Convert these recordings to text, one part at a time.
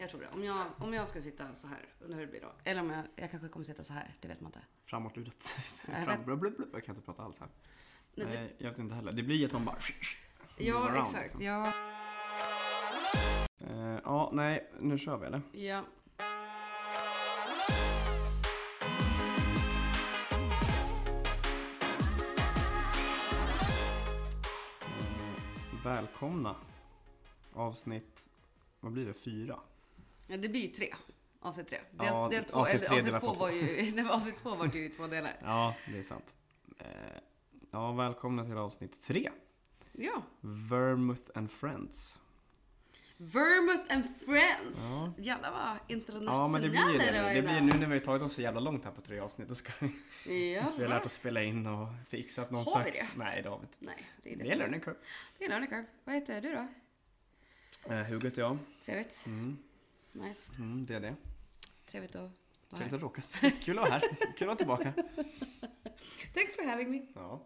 Jag tror det. Om jag, om jag ska sitta så här, undrar hur det blir då. Eller om jag, jag kanske kommer sitta så här, det vet man inte. Framåtlutat. Fram, vet- blub, blub, blub. Jag kan inte prata alls här. Nej, det- Nej, jag vet inte heller. Det blir att man bara... Ja, around, exakt. liksom. Ja, Eh, ja, nej, nu kör vi eller? ja. Eh, välkomna. Avsnitt, vad blir det, fyra? Ja det blir ju tre. Avsnitt tre. Del, Ja, del två, avsnitt eller, avsnitt två var ju, nej, avsnitt två var det ju i två delar. Ja, det är sant. Eh, ja, välkomna till avsnitt tre. Ja. Vermouth and Friends. Vermouth and Friends. Ja. Jävlar vad internationella Ja, men det blir det. var Det blir nu när vi har tagit oss så jävla långt här på tre avsnitt. Då ska vi, vi har lärt oss spela in och fixat någon Har vi slags... det? Nej, det har vi inte. Nej, det är det. Det är learning curve. Det är learning curve. Vad heter du då? Eh, Hugo heter jag. Trevligt. Mm, Nice. mm, det är det. Trevligt att vara Trevligt här. att råkas. Kul att vara här. Kul att vara tillbaka. Thanks for having me. Ja.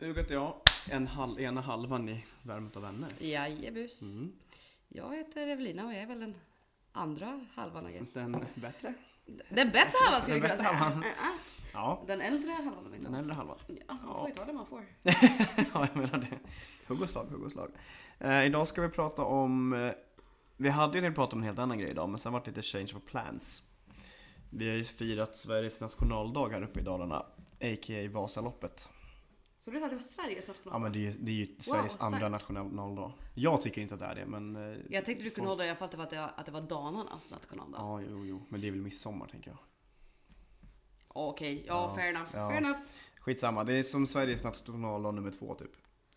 Hugo heter jag. En halv, ena halvan i Värmet av vänner. Jajebus. Mm. Jag heter Evelina och jag är väl den andra halvan I guess. Den bättre. Den bättre halvan skulle vi kunna säga. halvan. Uh, uh. Ja, Den äldre halvan om inte den äldre halvan. Ja, man Ja. får ju ta det man får. ja, jag menar det. Hugg och slag, hugg och slag. Eh, idag ska vi prata om... Vi hade ju tänkt prata om en helt annan grej idag, men sen var det lite change of plans. Vi har ju firat Sveriges nationaldag här uppe i Dalarna, a.k.a. Vasaloppet. Så du sa att det var Sveriges Ja nationaldag? men det är det är ju Sveriges starkt. andra nationaldag. Jag tycker inte att det är det, men... eh, Jag tänkte du kunde folk- hålla i alla fall att det var, att det var, att det var Dalarnas nationaldag. Ja, jo, jo. Men det är väl midsommar, tänker jag. Okej, ja, Ja, fair enough. ja. Fair enough. Skitsamma, det är som Sveriges nationaldag nummer två, typ.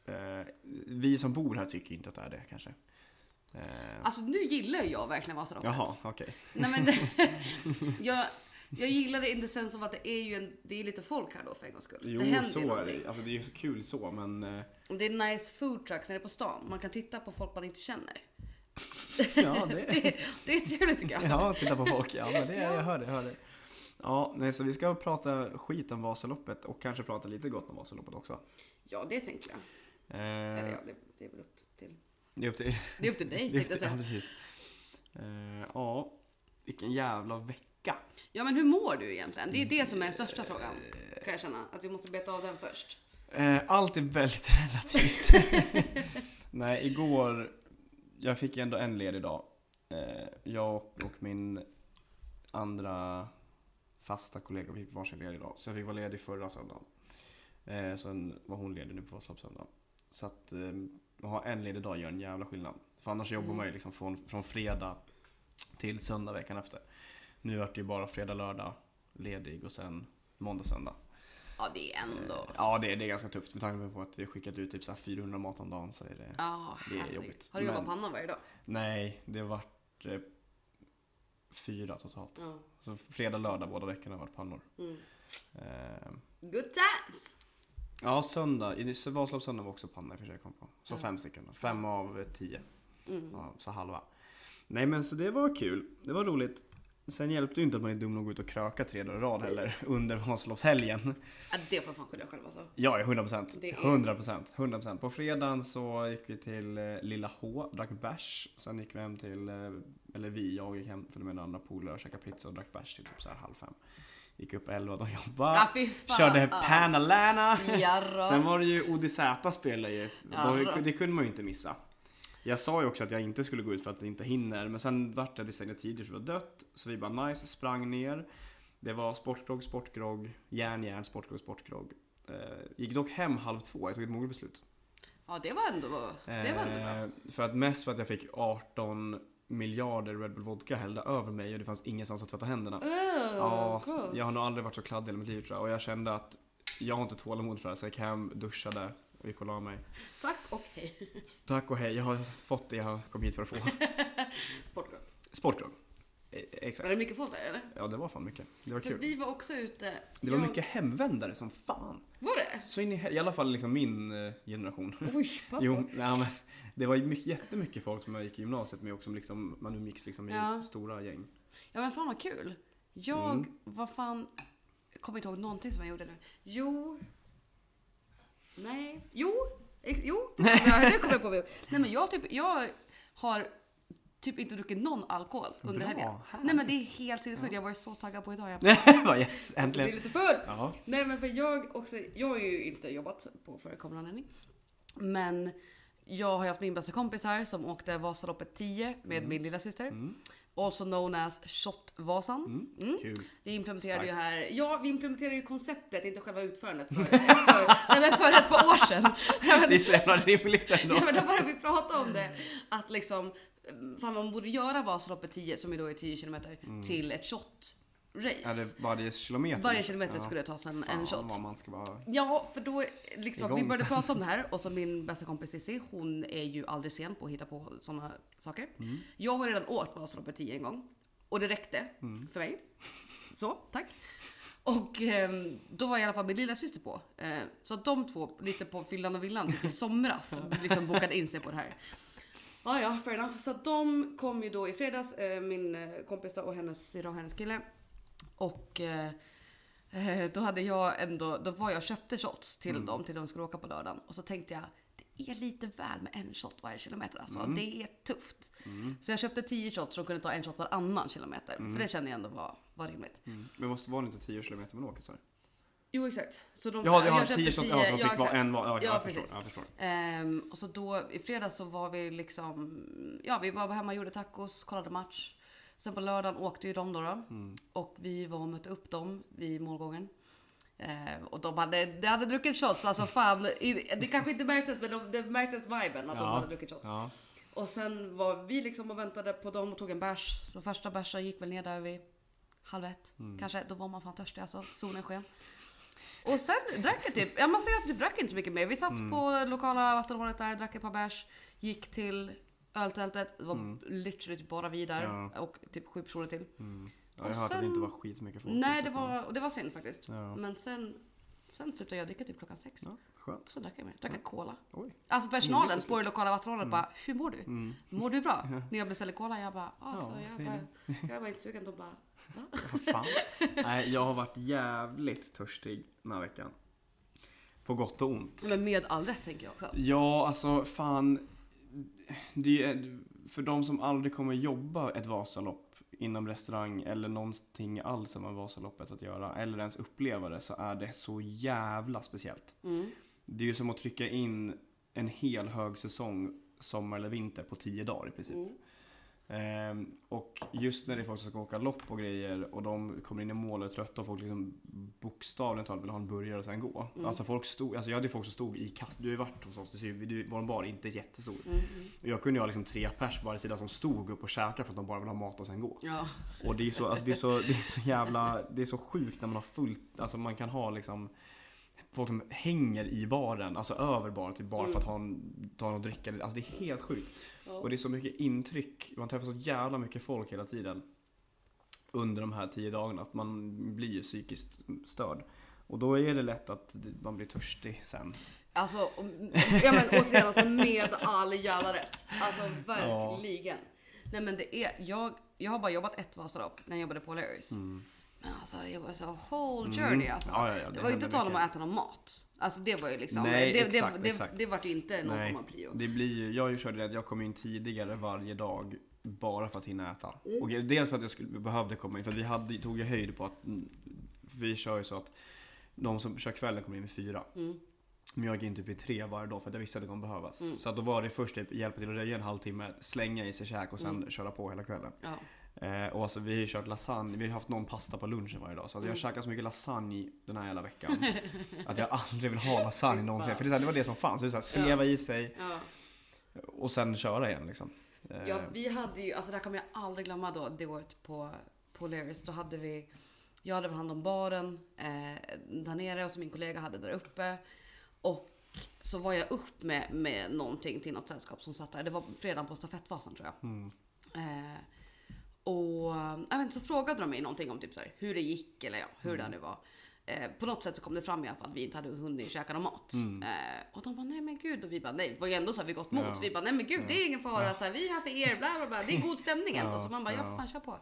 Eh, vi som bor här tycker inte att det är det, kanske. Eh, Alltså nu gillar jag verkligen Vasaloppet. jaha, okej. Nej men det, jag, jag gillar det in the sense of att det är ju en, det är lite folk här då för en gångs skull. Jo, det händer ju så är det. Alltså det är ju så kul så, men... eh, Det är nice food trucks när det är på stan. Man kan titta på folk man inte känner. Ja, det... Det, det är trevligt tycker jag. ja, titta på folk. Ja, men det, Ja. jag hör det, jag hör det. Ja, nej, så vi ska prata skit om Vasaloppet och kanske prata lite gott om Vasaloppet också. Ja, det tänker jag. Eh, Eller ja, det, det är väl upp till, det är upp till... det är upp till dig tänkte jag till ja, säga. precis. Eh, ja, vilken jävla vecka. Ja, men hur mår du egentligen? Det är det som är den största frågan. Kan jag känna. Att vi måste beta av den först. Eh, allt är väldigt relativt. Nej, igår, jag fick ändå en ledig dag. Eh, jag och min andra fasta kollega fick varsin ledig dag. Så jag fick vara ledig förra söndagen. Eh, sen var hon ledig nu på Vasaloppssöndagen. Så att eh, att ha en ledig dag gör en jävla skillnad. För annars jobbar Mm. man ju liksom från, från fredag till söndag veckan efter. Nu vart det ju bara fredag, lördag ledig och sen måndag, söndag. Ja, det är ändå... Eh, Ja, det, det är ganska tufft med tanke på att vi har skickat ut typ så här 400 mat om dagen så är det... Ja, det är jobbigt. Har du jobbat Men- panna varje dag? Nej, det har varit eh, fyra totalt. Ja. Så fredag, lördag båda veckorna har varit pannor. Mm. Eh, Good times! Ja, söndag. I Vasaloppssöndag var också panna i och för sig kom på. Så Ja. fem stycken. då. Fem av tio. Mm. Ja, så halva. Nej men så det var kul. Det var roligt. Sen hjälpte det inte att man är dum nog att gå ut och kröka tre dagar i rad heller under Vasaloppshelgen. Ja, det får fan skylla själv alltså. Ja, 100 procent. Det är- 100 procent. 100 procent. På fredagen så gick vi till eh, Lilla H, drack bärs. Sen gick vi hem till, eh, eller vi, jag gick hem för med andra polare och käkade pizza och drack bärs till typ så här halv fem. Gick upp 11 och jobbade. Ja. Körde Panalana. Jarrå. Sen var det ju ODZ spelade ju. Då, det kunde man ju inte missa. Jag sa ju också att jag inte skulle gå ut för att jag inte hinner. Men sen vart det, vi stängde tidigt för det var dött. Så vi bara nice, sprang ner. Det var sportgrogg, sportgrogg, järn, järn, sportgrogg, sportgrogg. Eh, gick dock hem halv två, jag tog ett moget beslut. Ja, det var ändå, det var ändå bra. Eh, för att mest för att jag fick 18 miljarder Red Bull Vodka hällda över mig och det fanns ingenstans att tvätta händerna. Oh, Ja, gross. jag har nog aldrig varit så kladdig i mitt liv tror jag. Och jag kände att jag har inte tålamod för det här så jag gick hem, duschade och gick och la mig. Tack och hej. Tack och hej, jag har fått det jag kom hit för att få. Sportgrupp. Sportgrogg. Eh, Var Exakt. det mycket folk där eller? Ja, det var fan mycket. Det var För kul. vi var också ute. Det var jag- mycket hemvändare som fan. Var det? Så in i, i alla fall liksom min eh, generation. Oj, Jo, nej, men det var mycket, jättemycket folk som jag gick i gymnasiet med och som liksom, man umgicks liksom i Ja. stora gäng. Ja men fan vad kul. Jag, Mm. vad fan, jag kommer inte ihåg någonting som jag gjorde nu. Jo. Nej. Jo. Ex, jo. Det kommer jag på. Nej men jag typ, jag har typ inte druckit någon alkohol under Bra, helgen. Nej men det är helt sinnessjukt. Jag var så taggad på idag. Jag Bara yes, blir äntligen. lite full. Ja. Nej men för jag också, jag har ju inte jobbat på förekommande anledning. Men jag har ju haft min bästa kompis här som åkte Vasaloppet 10 med min lilla syster. Mm. Also known as Shot-Vasan. Mm. Kul. Vi implementerade ju Starkt. här, ja vi implementerade ju konceptet, inte själva utförandet för, för, nej, men för ett par år sedan. Ja, Det är så jävla rimligt ändå. Ja, men då började vi prata om det. Att liksom, fan man borde göra Vasaloppet 10, som då är 10 kilometer, till ett shot-race. Mm. Ja, det, varje kilometer. Varje kilometer Ja. skulle tas en, Fan en shot. vad man ska vara... Ja, för då liksom, vi började prata om det här och så min bästa kompis Cissi, hon är ju aldrig sen på att hitta på sådana saker. Mm. Jag har redan åkt Vasaloppet 10 en gång och det räckte Mm. för mig. Så, tack. Och ehm, då var i alla fall min lilla syster på. Eh, så att de två, lite på fyllan och villan, typ i somras, liksom bokade in sig på det här. Ja, ja, fair enough. Så att de kom ju då i fredags, eh, min eh, kompis och hennes syrra och hennes kille. Och eh, då hade jag ändå, då var jag och köpte shots till dem till de skulle åka på lördagen. Och så tänkte jag, det är lite väl med en shot varje kilometer alltså. Det är tufft. Så jag köpte 10 shots så de kunde ta en shot varannan kilometer. För det kände jag ändå var, var rimligt. Mm. Men måste vara inte 10 kilometer man åker så? här? Jo exakt. Så de, Ja, jag har köpte 10 shot, ja, de fick vara exakt. en var. Ja, Ja, precis. förstår. Jag förstår. Ehm, och så då i fredags så var vi liksom, ja vi var hemma, gjorde tacos, kollade match. Sen på lördagen åkte ju de då, då Mm. och vi var och mötte upp dem vid målgången. Ehm, och de hade, de hade druckit shots, alltså fan, i- det kanske inte märktes men de, det märktes viben att de Ja. hade druckit shots. Ja. Och sen var vi liksom och väntade på dem och tog en bärs. Så första bärsen gick väl ner där vid halv ett. Mm. Kanske, då var man fan törstig alltså. Solen sken. Och sen drack jag typ, jag måste säga att jag drack inte så mycket mer. Vi satt Mm. på lokala vattenhålet där, drack ett par bärs. Gick till öltältet, det var Mm. literally typ bara vi där. Ja. Och typ sju personer till. Mm. Ja, Och jag har hört att det sen- inte var skitmycket folk. Nej, det var, och det var synd faktiskt. Ja. Men sen, sen slutade jag dricka typ klockan sex. Ja, skönt. Så drack jag mer. Drack jag cola. Oj. Alltså personalen på det lokala vattenhålet bara, hur mår du? Mm. Mår du bra? När jag beställde cola, jag bara, alltså, Ja, jag, bara jag var inte sugen. De bara? Vad fan. Nej, jag har varit jävligt törstig den här veckan. På gott och ont. Men med all rätt tänker jag också. Ja, alltså fan. Det är, för de som aldrig kommer jobba ett Vasalopp inom restaurang eller någonting alls som har Vasaloppet att göra eller ens uppleva det så är det så jävla speciellt. Mm. Det är ju som att trycka in en hel högsäsong sommar eller vinter på tio dagar i princip. Mm. Ehm, och just när det är folk som ska åka lopp och grejer och de kommer in i mål och är trötta och folk liksom bokstavligen talat vill ha en burgare och sen gå. Mm. Alltså folk stod, alltså jag hade folk som stod i kast, du har ju varit hos oss, du du, vår bar är inte jättestor. Mm. mm. Och jag kunde ju ha liksom tre pers på varje sida som stod upp och käkade för att de bara vill ha mat och sen gå. Ja. Och det är ju så, alltså det är så, det är så jävla, det är så sjukt när man har fullt, alltså man kan ha liksom Folk som hänger i baren, alltså över baren typ bara för att ha en, ta en och dricka. Alltså det är helt sjukt. Och det är så mycket intryck, man träffar så jävla mycket folk hela tiden. Under de här tio dagarna, att man blir ju psykiskt störd. Och då är det lätt att man blir törstig sen. Alltså, ja men återigen alltså med all jävla rätt. Alltså verkligen. Nej men det är, jag, jag har bara jobbat ett Vasalopp när jag jobbade på Larrys. Men alltså jag var så whole journey alltså. Mm. Ja, ja, ja, det, det var ju inte tal om att äta någon mat. Alltså det var ju liksom, Nej, det, exakt, det, exakt. det vart ju inte någon form av prio. Det blir ju, jag körde det att jag kom in tidigare varje dag bara för att hinna äta. Mm. Och dels för att jag skulle, behövde komma in, för vi hade, tog ju höjd på att mm, vi kör ju så att de som kör kvällen kommer in vid fyra. Mm. Men jag gick in typ vid tre varje dag för att jag visste att det kommer behövas. Mm. Så att då var det först typ hjälpa till att röja en halvtimme, slänga i sig käk och sen Mm. köra på hela kvällen. Ja. Eh, och alltså vi har ju kört lasagne, vi har haft någon pasta på lunchen varje dag. Så att jag har Mm. käkat så mycket lasagne den här hela veckan. att jag aldrig vill ha lasagne någonsin. För det, här, det var det som fanns. Det är så här, sleva i sig Ja. och sen köra igen liksom. Eh, Ja, vi hade ju, alltså det här kommer jag aldrig glömma då, det året på, på Larrys. Då hade vi, jag hade hand om baren eh, där nere och så min kollega hade där uppe. Och så var jag upp med, med någonting till något sällskap som satt där. Det var fredagen på stafettvasan tror jag. Mm. Eh, och jag vet inte, så frågade de mig någonting om typ så här, hur det gick eller ja, hur det nu var. Eh, på något sätt så kom det fram i alla fall att vi inte hade hunnit käka någon mat. Mm. Eh, och de bara, nej men gud. Och vi bara, nej, det var ju ändå så här, vi gått mot. Ja. Så vi bara, nej men gud det är ingen fara. Så här, vi är här för er, bla bla bla. Det är god stämning ändå. Ja, så man bara, ja ja. fan kör på.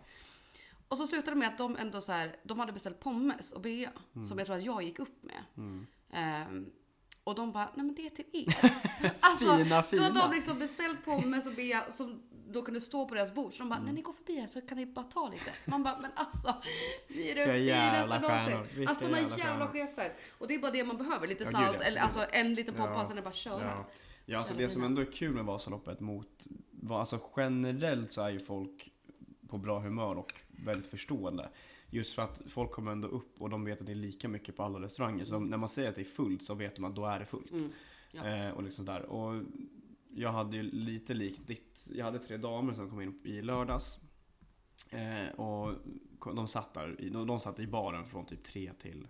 Och så slutade det med att de ändå så här, de hade beställt pommes och bea. Som jag tror att jag gick upp med. Mm. Ehm, och de bara, nej men det är till er. alltså, Fina, då har fina. de liksom beställt pommes och bea som då kan det stå på deras bord. Så de bara, när ni går förbi här så kan ni bara ta lite. Man bara, men alltså, vi är det finaste någonsin. Alltså såna jävla jävla, chefer. Och det är bara det man behöver, lite Ja, salt, gud, ja. eller alltså en liten Ja. poppa, sen är det bara köra. Ja, ja alltså det som ändå är kul med Vasaloppet mot, alltså generellt så är ju folk på bra humör och väldigt förstående. Just för att folk kommer ändå upp och de vet att det är lika mycket på alla restauranger. Så de, när man säger att det är fullt så vet de att då är det fullt. Mm. Ja. Eh, och liksom där. Och jag hade ju lite likt ditt, jag hade tre damer som kom in i lördags. Eh, och de satt där, de, de satt i baren från typ tre till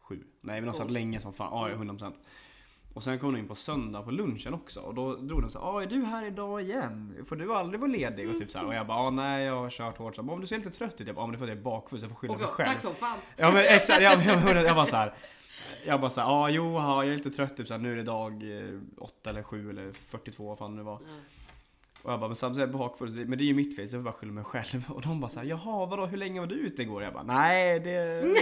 sju. Nej men de satt länge som fan, ja ja, Mm. 100%. Och sen kom de in på söndag på lunchen också och då drog de så här, "Ah, är du här idag igen? Får du aldrig vara ledig? Och typ så här, och jag bara, ah, nej jag har kört hårt. Så, bara, om du ser lite trött ut, jag bara, men det är för att jag är bakfull så jag får skylla Och mig själv. tack som fan. Ja men exakt, jag, jag, jag, jag bara så här. Jag bara såhär, ja jo ja, jag är lite trött typ så här, nu är det dag 8 eller 7 eller 42 vad fan det nu var. Ja. Och jag bara, men samtidigt är jag bakfull, men det är ju mitt fel så jag får bara skylla mig själv. Och de bara såhär, jaha vadå hur länge var du ute igår? Jag bara, nej det...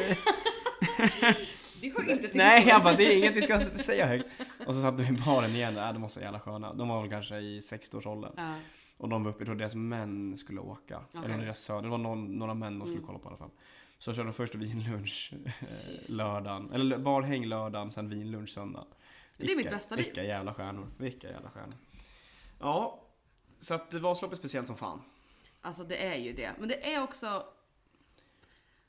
Det hör inte till nej jag bara, det är inget vi ska säga högt. Och så satt de i baren igen, äh, de var så jävla sköna. De var väl kanske i 60-årsåldern. Ja. Och de var uppe, jag tror deras män skulle åka. Okej. Eller deras söner, det var någon, några män de skulle Mm. kolla på i alla fall. Så körde de först vinlunch eh, lördagen, eller barhäng lördagen, sen vinlunch söndagen. Det är mitt bästa liv. Vilka jävla stjärnor, vilka jävla stjärnor. Ja, så att Vasaloppet är speciellt som fan. Alltså det är ju det. Men det är också...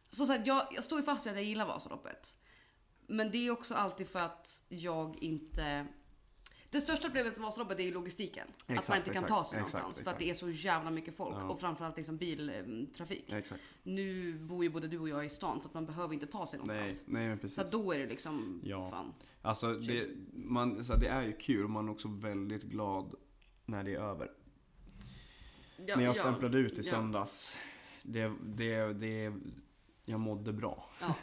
Så sagt, jag, jag står ju fast vid att jag gillar Vasaloppet. Men det är också alltid för att jag inte... Det största problemet med Vasaloppet är ju logistiken. att Exakt, man inte kan exakt, ta sig exakt, någonstans. För att det är så jävla mycket folk. Ja. Och framförallt liksom biltrafik. Nu bor ju både du och jag i stan så att man behöver inte ta sig Nej, någonstans. nej men Så precis. att då är det liksom, Ja. fan. Alltså det, man, så det är ju kul och man är också väldigt glad när det är över. Ja, när jag ja, stämplade ut i söndags, det, det, det, jag mådde bra. Ja.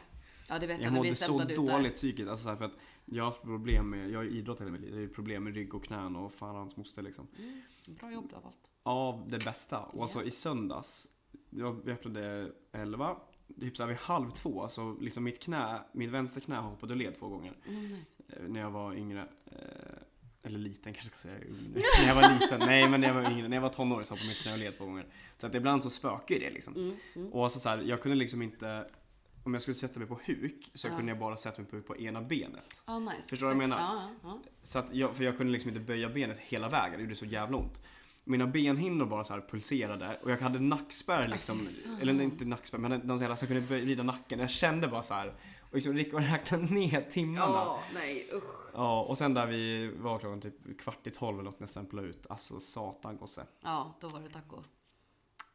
ja, det vet jag, Jag när vi mådde så där. dåligt psykiskt. Alltså så för att jag har haft problem med, jag har idrottat hela mitt liv. Jag har ju problem med rygg och knän och fan hans moster liksom. Mm, bra jobb du har valt. Av det bästa. Och alltså Ja. i söndags, jag öppnade 11, typ så här vid halv två, så liksom mitt knä, mitt vänster knä har hoppat ur led två gånger. Mm, nice. Eh, När jag var yngre. Eh, eller liten kanske jag ska säga. När jag var liten. Nej men när jag var yngre. När jag var tonåring så hoppade mitt knä ur led två gånger. Så att ibland så spökar det liksom. Mm, mm. Och alltså så här, jag kunde liksom inte om jag skulle sätta mig på huk så Ja. kunde jag bara sätta mig på huk på ena benet. Ja, nice. Förstår du vad jag menar? Ja, ja, Så att jag, för jag kunde liksom inte böja benet hela vägen, det gjorde så jävla ont. Mina benhinnor bara så pulserade och jag hade nackspärr liksom, fan. eller inte nackspärr men någon jävla så jag kunde vrida nacken. Jag kände bara så här och liksom Rickard räknade ner timmarna. Ja, nej usch. Ja, och sen där vi var klockan typ kvart i tolv eller något när jag stämplade ut. Alltså satan gosse. Ja, då var det taco.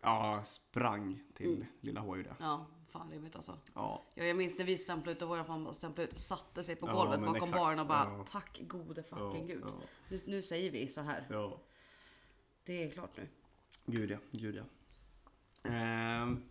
Ja, sprang till Mm. lilla H-ljudet. Ja, fan rimligt alltså. Ja. Ja, jag minns när vi stämplade ut och vår mamma stämplade ut, satte sig på golvet bakom exakt. baren och bara Ja. tack gode fucking gud. Nu, nu säger vi så här. ja. Det är klart nu. Gud ja, gud ja. Ehm,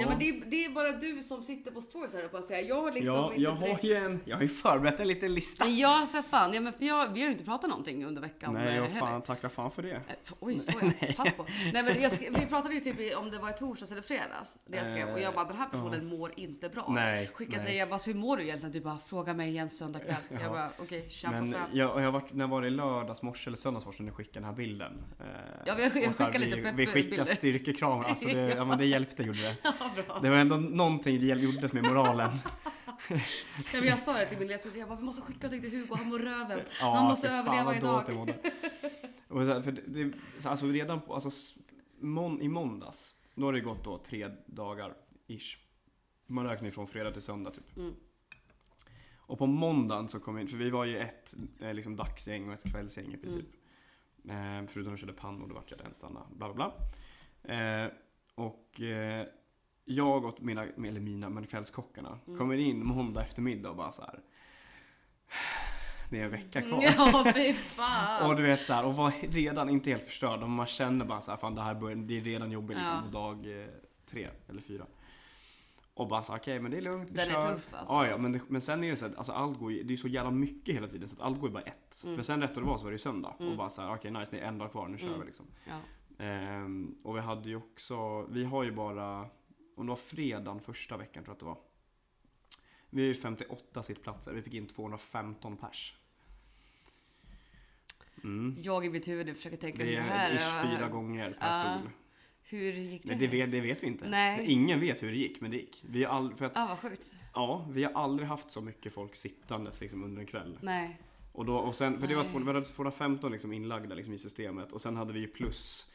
Ja, men det, är- det är bara du som sitter på stories här och bara säger jag har liksom ja, inte jag har ju en, jag har ju förberett en liten lista. Ja för fan, ja, men för jag, vi har ju inte pratat någonting under veckan. Nej, eh, jag fan, tacka fan för det. Eh, Oj, så ja. Pass på. Nej, men jag vi pratade ju typ om det var i torsdags eller fredags. Det jag skrev. Och jag bara, den här personen mår inte bra. Nej, Skickade till dig, jag bara, hur mår du egentligen? Du bara, fråga mig igen söndag kväll. Ja. Jag bara, okej, kör på Men fem. jag, jag varit, när var det lördags morse eller söndags morse när ni skickade den här bilden? Eh, Ja, vi- jag här, skickade lite vi, vi skickade styrkekramar, alltså det, ja, men det hjälpte gjorde det. Bra. Det var ändå någonting det gjordes med moralen. Ja, men jag sa det till min ledare, jag bara, vi måste skicka någonting till Hugo, han mår röven. Ja, Han måste överleva idag. Och så här, för det, det, så alltså redan på, alltså, mån, i måndags, då har det gått då tre dagar, ish. Man räknar ju från fredag till söndag typ. Mm. Och på måndagen så kom vi in, för vi var ju ett eh, liksom dagsgäng och ett kvällsgäng i princip. Eh, förutom att vi körde pannor, då vart jag den stanna, bla bla bla. Eh, och eh, jag och mina, eller mina, men kvällskockarna Mm. kommer in måndag eftermiddag och bara så här. Det är en vecka kvar. Ja, fy fan. Och du vet så här, och var redan inte helt förstörd. Och man känner bara så här, fan det här börjar, det är redan jobbigt liksom Ja. på dag eh, tre eller fyra. Och bara så okej men det är lugnt, vi Den är kör. tuff, alltså. Ja, ja men, det, men sen är det så att alltså, allt går ju, det är så jävla mycket hela tiden så att allt går ju bara ett. Mm. Men sen rätt och det var så var det ju söndag. Mm. Och bara så här, okej nice det är en dag kvar, nu kör Mm. vi liksom. Ja. Ehm, och vi hade ju också, vi har ju bara, om det var fredagen första veckan tror jag att det var. Vi är ju 58 sittplatser, vi fick in 215 pers. Mm. Jag i mitt huvud försöker tänka Det hur är här ish fyra gånger per Ja. stol. Hur gick det? Det, vet, det vet vi inte. Nej. Ingen vet hur det gick, men det gick. Vi har, all, för att, Ja, vad sjukt. ja, vi har aldrig haft så mycket folk sittandes liksom, under en kväll. Nej. Och då, och sen, för det var Nej. två- vi hade 215 liksom inlagda liksom, i systemet och sen hade vi ju plus,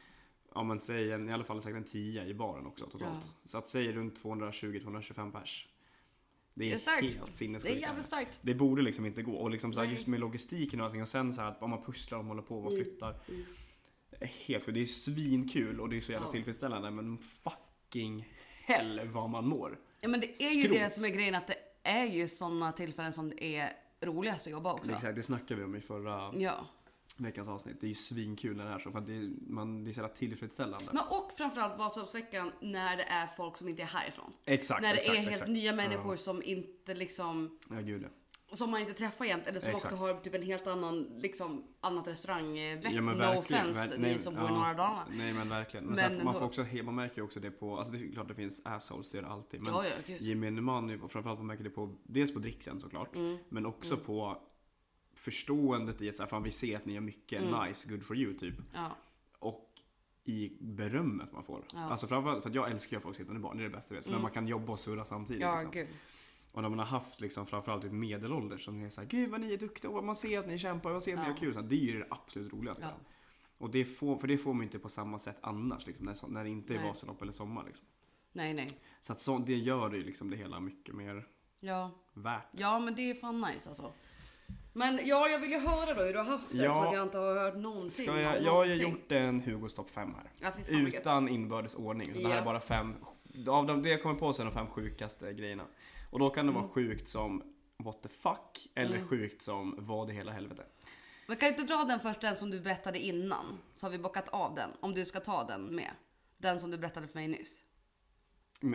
ja men säg en, i alla fall säkert en 10 i baren också totalt. Så att säg runt 220-225 pers. Det är, Det är starkt. helt Det är sinnessjukt. jävligt starkt. Det borde liksom inte gå. Och liksom så här, just med logistiken och allting och sen så här att man pusslar och håller på och Mm. flyttar. Är Helt sjukt. Det är svinkul och det är så jävla Ja. tillfredsställande men fucking hell vad man mår. Ja, men det är ju Skrot. det som är grejen, att det är ju sådana tillfällen som det är roligast att jobba också. Exakt, det snackade vi om i förra Ja. Veckans avsnitt. Det är ju svinkul när det är så för att det är, man, det är så jävla tillfredsställande. Men och framförallt Vasaloppsveckan när det är folk som inte är härifrån. Exakt, när det exakt, är helt exakt. nya människor som inte liksom Ja, gud ja. som man inte träffar jämt eller som Exakt. också har typ en helt annan liksom annat restaurangvett. Ja, no offense Ver- ni nej, som bor ja. i norra Dalarna. Nej men verkligen. Men, Men sen, man, får också, man märker också det på, alltså det är klart det finns assholes, det gör det alltid. Men Ja, ja, gemene man, ju- framförallt man märker det på, dels på dricksen såklart, Mm. men också på förståendet i att så här, fan vi ser att ni gör mycket Mm. nice, good for you typ. Ja. Och i berömmet man får. Ja. Alltså framförallt, för att jag älskar ju folk sittande i barn, det är det bästa jag vet. För när Mm. man kan jobba och surra samtidigt. Ja, liksom. Och när man har haft liksom, framförallt ett medelålder som är såhär, gud vad ni är duktiga och man ser att ni kämpar och man ser att ni Ja. har kul. Så här, det är ju det absolut roligaste. Ja. Och det får, för det får man inte på samma sätt annars, liksom, när, när det inte är Nej. Vasalopp eller sommar. Liksom. Nej, nej. Så att så, det gör det ju liksom det hela mycket mer Ja. värt. ja, men det är fan nice alltså. Men ja, jag vill ju höra då hur du har haft det Ja. som att jag inte har hört någonting Ska jag, jag har ju gjort en Hugos topp 5 här. Ja, vad gött. Utan inbördes ordning. Så Det här Ja. är bara fem, av de, det jag kommer på är de fem sjukaste grejerna. Och då kan det vara sjukt som what the fuck, eller Mm. sjukt som vad i hela helvete. Men kan du inte dra den först, den som du berättade innan? Så har vi bockat av den, om du ska ta den med. Den som du berättade för mig nyss.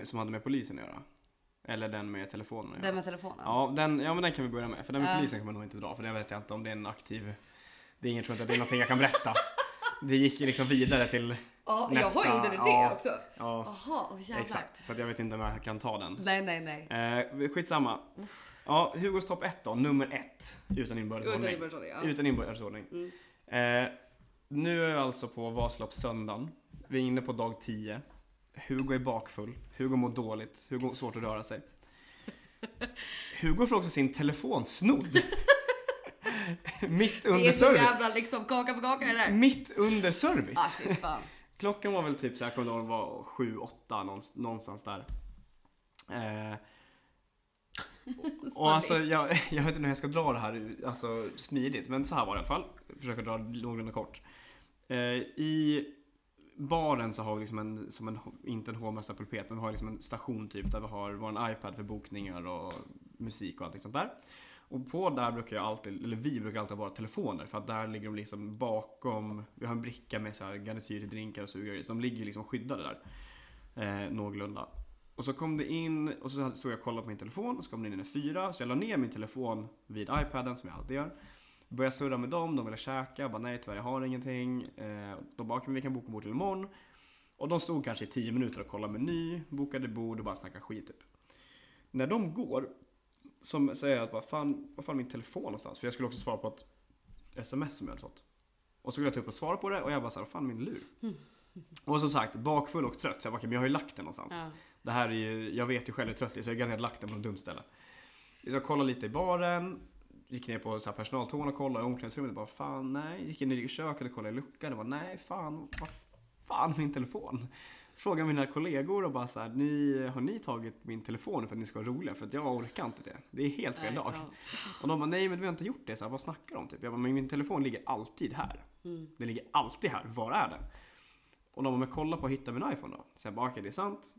Som hade med polisen att göra. Eller den med telefonen. Den med telefonen. Ja, den, ja men den kan vi börja med. För den med polisen kan man nog inte dra. För den vet jag inte om det är en aktiv... Det är inget, tror jag inte att det är någonting jag kan berätta. Det gick liksom vidare till... Ja, Nästa, jaha, gjorde det ja. också? Ja, Jaha, oh, jävlar. exakt. Så jag vet inte om jag kan ta den. Nej, nej, nej. Eh, skitsamma. Ja, Hugos topp 1 då. Nummer ett. Utan inbördes Utan ordning. inbördes ordning, ja. Utan inbördes ordning. Mm. Eh, nu är jag alltså på Vasaloppssöndagen. Vi är inne på dag 10. Hugo är bakfull. Hugo mår dåligt. Hugo har svårt att röra sig. Hugo får också sin telefon snodd. Mitt Det under är så service. jävla liksom kaka på kaka det där. Mitt under Ah, service. fan. Klockan var väl typ så jag kommer ihåg, det var 7, 8 någonstans, någonstans där. Eh, och alltså jag, jag vet inte hur jag ska dra det här alltså, smidigt, men så här var det i alla fall. Försöker dra det någorlunda kort. Eh, I baren så har vi liksom en, som en, inte en hovmästarpulpet, men vi har liksom en station typ där vi har vår iPad för bokningar och musik och allt sånt där. Och på där brukar jag alltid, eller vi brukar alltid ha våra telefoner för att där ligger de liksom bakom, vi har en bricka med så här garnityr till drinkar och sugrör så de ligger liksom skyddade där. Eh, någorlunda. Och så kom det in, och så stod jag och kollade på min telefon, och så kom det in en fyra, så jag la ner min telefon vid iPaden som jag alltid gör. Började surra med dem, de ville käka, jag bara nej tyvärr jag har ingenting. Eh, de bara, "Okej, men vi kan boka bord till imorgon. Och de stod kanske i 10 minuter och kollade meny, bokade bord och bara snackade skit typ. När de går, så säger jag att bara, fan, vad fan är min telefon någonstans? För jag skulle också svara på ett sms som jag hade fått. Och så skulle jag ta upp och svara på det och jag bara såhär, fan är min lur? Och som sagt, bakfull och trött. Så jag bara, okej, men jag har ju lagt den någonstans. Ja. Det här är ju, jag vet ju själv hur trött jag är så jag har garanterat lagt den på något dumt ställe. Så jag kollade lite i baren, gick ner på så här personaltoan och kollade i omklädningsrummet och bara fan nej. Gick in i köket och kollade i luckan och bara nej fan, vad fan min telefon? Frågade mina kollegor och bara så här, ni, har ni tagit min telefon för att ni ska vara roliga? För att jag orkar inte det. Det är helt fel dag. ja. Och de bara nej men vi har inte gjort det. Så här, vad snackar de om? Typ? Jag bara, men min telefon ligger alltid här. Mm. Den ligger alltid här. Var är den? Och de bara, men kolla på hitta min iPhone då. Så jag bara, okej det är sant.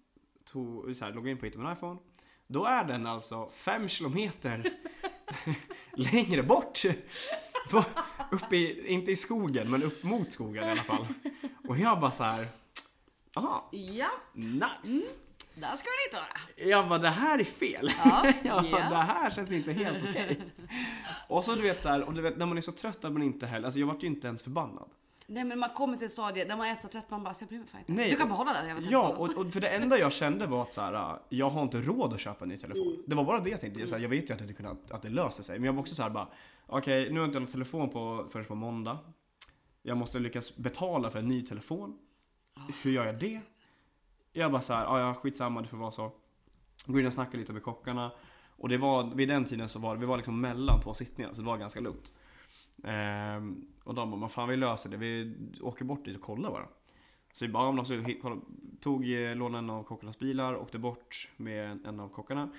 Tog, så här, loggade in på hitta min iPhone. Då är den alltså fem kilometer längre bort. På, upp i, inte i skogen, men upp mot skogen i alla fall. Och jag bara så här. Aha, Ja, nice. där ska det inte vara. Jag bara, det här är fel. Ja, Ja, ja. det här känns inte helt okej. Och så du vet så här, och du vet när man är så trött att man inte heller, alltså jag vart ju inte ens förbannad. Nej men man kommer till ett stadie där man är så trött man bara, jag bry mig fan inte. Nej, Du kan behålla den jävla Ja, telefonen. och, och för det enda jag kände var att så här, jag har inte råd att köpa en ny telefon. Mm. Det var bara det jag tänkte. Så här, jag vet ju att det, kunde, att det löser sig. Men jag var också så här bara, okej nu har jag inte någon telefon på, förrän på måndag. Jag måste lyckas betala för en ny telefon. Ah. Hur gör jag det? Jag bara så här, "Ja, ja skitsamma det får vara så. Går in och snackar lite med kockarna. Och det var, vid den tiden så var vi var liksom mellan två sittningar så det var ganska lugnt. Ehm, och de bara, "Men fan vi löser det, vi åker bort dit och kollar bara. Så vi bara, "Ja, men alltså, vi kolla- tog, eh, lånade en av kockarnas bilar, åkte bort med en- av kockarna.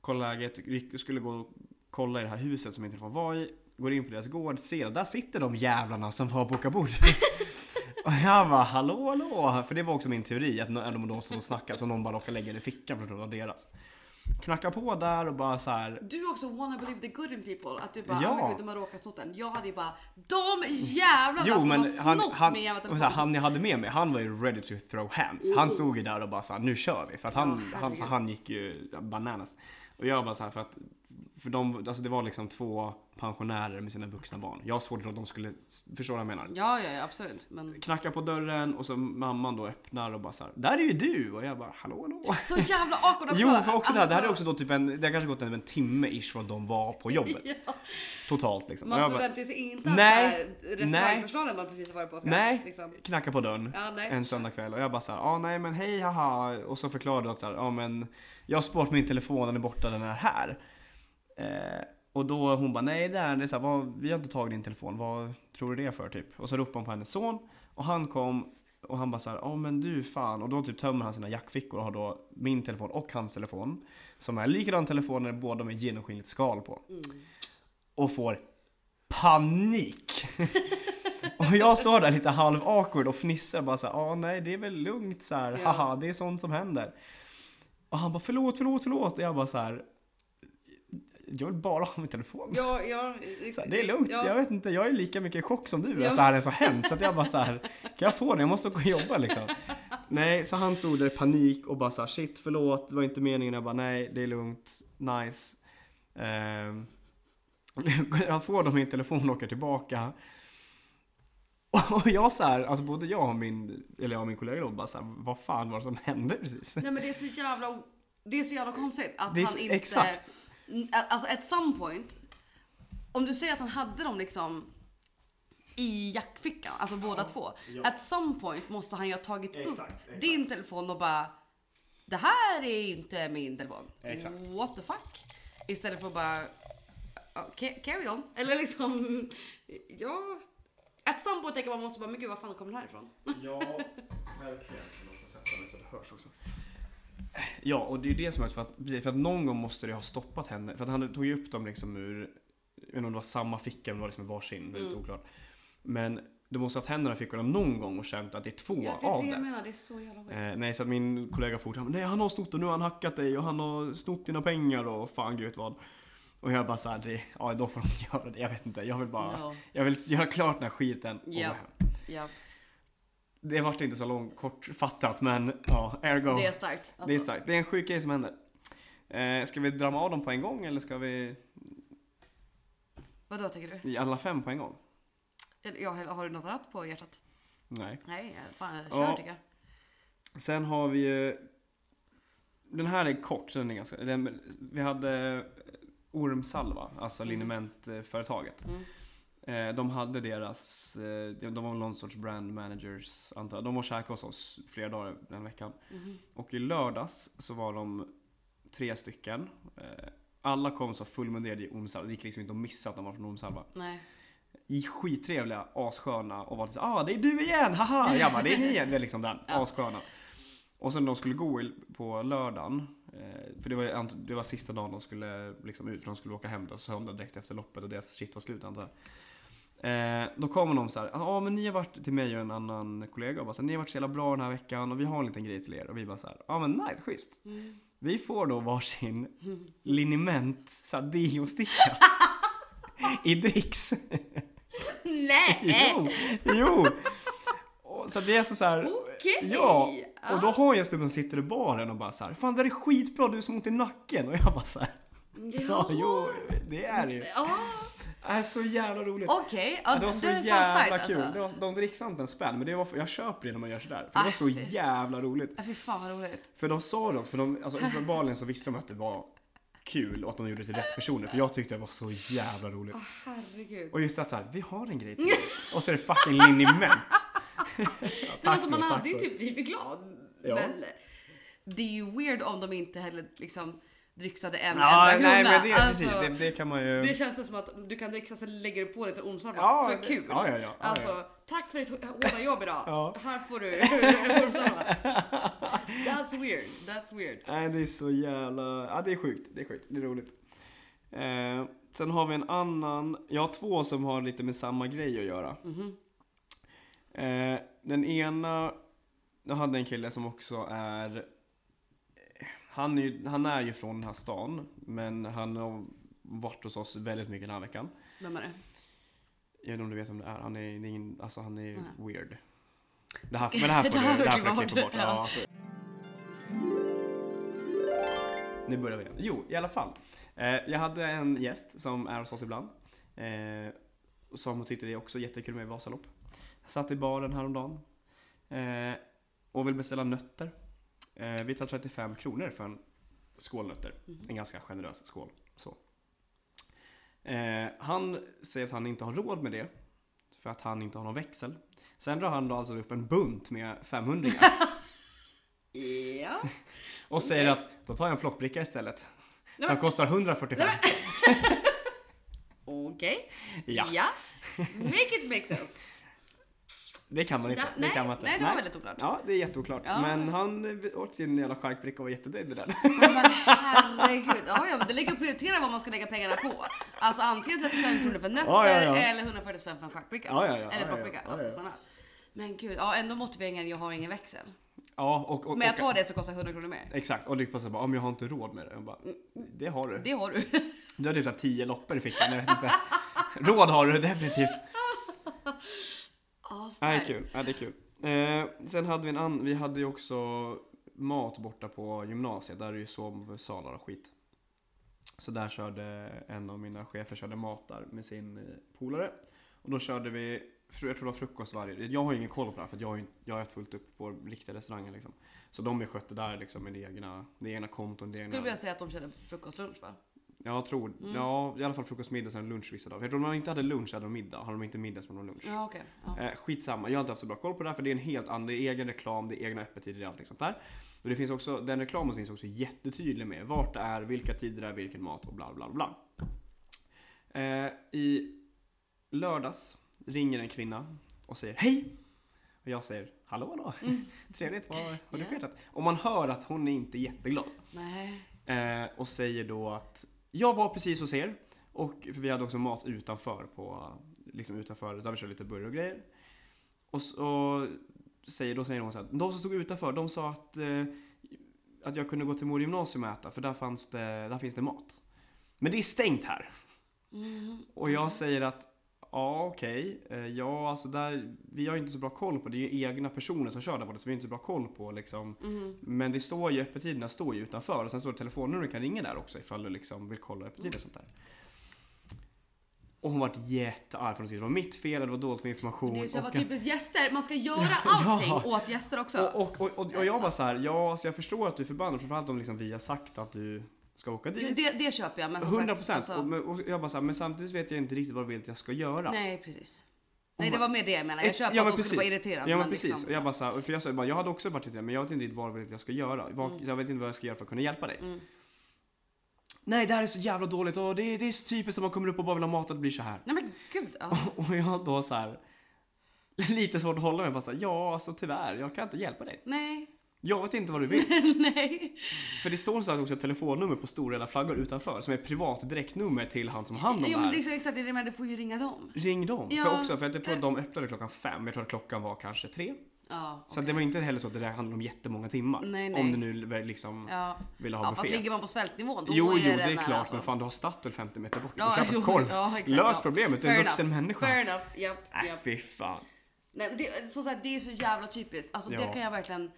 Kollade läget, vi skulle gå och kolla i det här huset som min telefon var i. Går in på deras gård, ser, där sitter de jävlarna som har bokat bord. och jag bara, hallå hallå! För det var också min teori, att de står och snackar så någon bara råkar lägga det i fickan för att det var deras. Knackar på där och bara så här. Du är också wanna believe the good in people. Att du bara, Ja. ja. men gud de har råkat snott den. Jag hade ju bara, de jävlarna Jo som men har han, snott han, min jävla så här, telefon. han jag hade med mig, han var ju ready to throw hands. Han stod ju där och bara sa nu kör vi. För att han, Ja, han, så han gick ju bananas. Och jag bara så här för att för de, alltså det var liksom två pensionärer med sina vuxna barn. Jag har svårt att tro att de skulle, förstå vad jag menar? Ja, ja, ja, absolut. Men Knackar på dörren och så mamman då öppnar och bara så här, där är ju du! Och jag bara, hallå hallå? så jävla awkward också. Jo, för också det här, det hade Alltså, också då typ en, det har kanske gått en, en timme ish från de var på jobbet. Ja, Totalt liksom. Man förväntar sig inte att Nej, här restaurangpersonalen man precis har varit på ska Nej. liksom. knackar på dörren. Ja, nej. en söndagkväll och jag bara såhär, ah, nej men hej haha och så förklarade jag att så här, ah, men jag har sparat min telefon, den är borta, den är här. Eh, och då hon bara, nej det är det, så här, vad, vi har inte tagit din telefon, vad tror du det är för typ? Och så ropade hon på hennes son och han kom och han bara såhär, ja ah, men du fan, och då typ tömmer han sina jackfickor och har då min telefon och hans telefon. Som är likadan telefoner, båda med genomskinligt skal på. Mm. Och får panik! och jag står där lite halv awkward och fnissar bara såhär, ja nej det är väl lugnt så här. Ja. haha det är sånt som händer. Och han bara förlåt, förlåt, förlåt. Och jag bara så här. Jag vill bara ha min telefon. Ja, ja, Så här, det är lugnt, Ja. jag vet inte, jag är lika mycket i chock som du Ja. att det här är så hemskt. Så att jag bara så här, kan jag få det? Jag måste gå och jobba liksom. Nej, så han stod där i panik och bara så här, shit förlåt, det var inte meningen. Jag bara nej, det är lugnt, nice. Ehm, jag får då min telefon och åker tillbaka. Och jag så här, alltså både jag och min, eller jag och min kollega då bara så här, vad fan var det som hände precis? Nej men det är så jävla, det är så jävla konstigt att är han så- inte... exakt. Alltså at some point, om du säger att han hade dem liksom i jackfickan, alltså båda två. ja. At some point måste han ju ha tagit Exakt, upp exakt. din telefon och bara Det här är inte min telefon. Exakt. What the fuck? Istället för att bara carry on. Eller liksom, ja. At some point tänker man måste bara, men gud var fan kom det här ifrån? Ja, verkligen. Jag måste sätta mig så det hörs också. Ja, och det är ju det som är för att, precis, för att någon gång måste det ha stoppat henne. För att han tog ju upp dem liksom ur, jag vet inte om det var samma ficka, men det var liksom varsin, väldigt Mm. oklart. Men du måste ha haft händerna i fickorna någon gång och känt att det är två Ja, det är av det jag menar, det är så jävla sjukt. Eh, nej, så att min kollega fortsatte, nej han har snott och nu har han hackat dig och han har snott dina pengar och fan gud vad. Och jag bara såhär, ja då får de göra det, jag vet inte. Jag vill bara, Ja. jag vill göra klart den här skiten och Ja. gå hem. Ja, Det vart inte så långt kortfattat men ja, ergo. det är starkt. Alltså. Det är starkt. Det är en sjuk grej som händer. Eh, ska vi dra av dem på en gång eller ska vi Vadå tänker du? alla fem på en gång? Ja, har du något annat på hjärtat? Nej. Nej, fan kör Ja. tycker jag. Sen har vi ju Den här är kort, så den är ganska, den, vi hade Ormsalva, alltså Mm. linnementföretaget. Mm. Eh, de hade deras, eh, de var någon sorts brand managers antar jag. De var och käkade hos oss flera dagar den veckan. Mhm. Och i lördags så var de tre stycken. Eh, Alla kom så fullmunderade i ormsalva. Det gick liksom inte att missa att de var från ormsalva. Nej. I skittrevliga, assköna och var så ah det är du igen, haha! Jag bara, det är ni igen. Det är liksom den, Ja. assköna. Och sen de skulle gå på lördagen, för det var, det var sista dagen de skulle liksom ut, för de skulle åka hem då söndag direkt efter loppet och deras shit var slut antar jag. Eh, då kommer de så här, ja ah, men ni har varit till mig och en annan kollega och bara så här, ni har varit så jävla bra den här veckan och vi har en liten grej till er. Och vi bara så här, ja ah, men nice, schysst. Mm. Vi får då varsin liniment så här, deo-sticka. I dricks. Nej! Jo, jo. Och så det är så, så här. Okej. Ja, och då har jag snubben som sitter i baren och bara så här, fan det är skitbra, du är så ont i nacken. Och jag bara så här, ja, jo, det är det ju. Ja, är så jävla roligt. okej. Ja, det var så fan jävla kul. Alltså. Det var, de dricksade inte en spänn, men det var, jag köper det när man gör sådär. För det Ah, var så fy. jävla roligt. Ja, fy fan vad roligt. För de sa det för de, alltså uppenbarligen så visste de att det var kul och att de gjorde det till rätt personer. För jag tyckte det var så jävla roligt. Åh herregud. Och just att såhär, vi har en grej till. Och så är det fucking liniment. ja, Det var som man hade ju typ blivit glad. Ja. Men det är ju weird om de inte heller liksom dricksade en Ja, enda nej krona. men det, alltså, precis, det, det kan man ju... det känns som att du kan dricksa så lägger du på lite onsdagar Ja, för det- kul. ja, ja, ja, alltså, ja. tack för ditt hårda jobb idag. Ja. Här får du onsdagar. That's weird. That's weird. Nej, det är så jävla... Ja, det är sjukt. Det är sjukt. Det är roligt. Eh, sen har vi en annan. Jag har två som har lite med samma grej att göra. Mhm. Eh, den ena, jag hade en kille som också är... Han är, ju, han är ju från den här stan, men han har varit hos oss väldigt mycket den här veckan. Vem är det? Jag vet inte om du vet vem det är. Han är, det är ingen, alltså han är Nej. weird. Det här, men det här får Det här du, det här får jag klippa bort. bort. Ja. alltså. Nu börjar vi igen. Jo, i alla fall. Eh, jag hade en gäst som är hos oss ibland. Eh, som tyckte det är också jättekul med Vasalopp. Jag satt i baren häromdagen. Eh, och vill beställa nötter. Eh, vi tar 35 kronor för en skål nötter. En ganska generös skål. Så. Eh, han säger att han inte har råd med det. För att han inte har någon växel. Sen drar han då alltså upp en bunt med 500 Ja. Och säger att då tar jag en plockbricka istället. Nej, Som kostar 145. Okej. Ja, Ja. Make it make sense. Det kan man inte. Nej, det nej, kan man inte. nej, det var väldigt oklart. Ja, det är jätteoklart. Ja. Men han åt sin jävla charkbricka och var jättenöjd med den. Men herregud. Ja, ja, det ligger att prioritera vad man ska lägga pengarna på. Alltså antingen 35 kronor för nötter Ja, ja, ja. eller 140 spänn för en charkbricka. Ja, ja, ja. Eller Ja, ja, ja, Alltså ja. sådana. Men gud, ja ändå motiveringen jag har ingen växel. Ja, och, och, Men jag och, tar det så kostar 100 kronor mer. Exakt, och Lyckpa säger bara om jag har inte råd med det. Jag bara, det har du. Det har du. Du har typ så här 10 loppor i fickan, jag vet inte. Råd har du definitivt. Ja, Nej, starkt. kul. Ja, det är kul. Eh, sen hade vi en annan, vi hade ju också mat borta på gymnasiet, där är det ju sovsalar och skit. Så där körde en av mina chefer körde mat där med sin eh, polare. Och då körde vi, jag tror det var frukost varje, jag har ju ingen koll på det här för jag har, ju- jag har fullt upp på riktiga restauranger liksom. Så de är skötte där liksom med det egna, det egna konton, det egna... Skulle vilja säga att de körde frukostlunch va? Jag tror, Mm. ja i alla fall frukost, middag, sen lunch vissa dagar. För jag tror om de inte hade lunch hade de middag, har de inte middag så har de lunch. Ja okej. Ja. Eh, skitsamma, jag har inte haft så bra koll på det här för det är en helt annan, det är egen reklam, det är egna öppettider, är allting sånt där. Och det finns också, den reklamen finns också jättetydlig med vart det är, vilka tider det är, vilken mat och bla bla bla. Eh, I lördags ringer en kvinna och säger hej! Och jag säger hallå hallå, trevligt, vad har du Ja. petat? Och man hör att hon är inte jätteglad. Nej. Eh, och säger då att jag var precis hos er och för vi hade också mat utanför på liksom utanför där vi körde lite burgare och grejer. Och så säger då säger hon så här, de som stod utanför de sa att eh, att jag kunde gå till Mor gymnasium och äta för där fanns det där finns det mat. Men det är stängt här. Mm. Och jag säger att Ja okej, Eh, ja alltså där, vi har ju inte så bra koll på det, det är ju egna personer som kör där borta så vi har inte så bra koll på liksom Mm. men det står ju, öppettiderna står ju utanför och sen står det telefonnummer du kan ringa där också ifall du liksom vill kolla öppettider och sånt där. Och hon vart jättearg för att det var mitt fel, det var dåligt med information. Det är så och, typiskt gäster. Man ska göra allting Ja. åt gäster också. och, och, och, och, och jag bara så här, ja alltså jag förstår att du är förbannad framförallt om liksom vi har sagt att du ska åka Jo, dit. det, det köper jag. Men som 100 sagt, procent. alltså, och, men- och jag bara så här, men samtidigt vet jag inte riktigt vad du vill att jag ska göra. Nej precis. Nej det var med det jag menade. Jag Ett- köper ja, att de skulle vara precis. irriterade. Ja men men precis, liksom- och jag bara så här, för jag sa bara, jag hade också varit irriterad men jag vet inte riktigt vad du vill att jag ska göra. Mm. Jag vet inte vad jag ska göra för att kunna hjälpa dig. Mm. Nej det här är så jävla dåligt och det, är- det är så typiskt att man kommer upp och bara vill ha mat och det blir så här. Nej men gud. Ja. Och jag då så här lite svårt att hålla mig bara så här, ja alltså tyvärr, jag kan inte hjälpa dig. Nej. Jag vet inte vad du vill. Nej. För det står så här också ett telefonnummer på stora röda flaggor utanför som är privat direktnummer till han som hand om Jo det här. så exakt det är det med, du får ju ringa dem. Ring dem. Ja. För också, för att jag tror att de öppnade klockan fem, jag tror att klockan var kanske tre. Ja, Så att det var inte heller så att det där handlade om jättemånga timmar. Nej, nej. Om du nu liksom Ja, ville ha ja fast buffé. ligger man på svältnivån då Jo, jo, det är klart, alltså. men fan du har Statoil 50 meter bort Ja, och köper jo, korv. ja, exakt, Lös problemet, du är en vuxen enough. människa. Fair enough, japp, Äh, japp. fy fan. Nej, det, så, så här, det är så jävla typiskt. Alltså det kan jag verkligen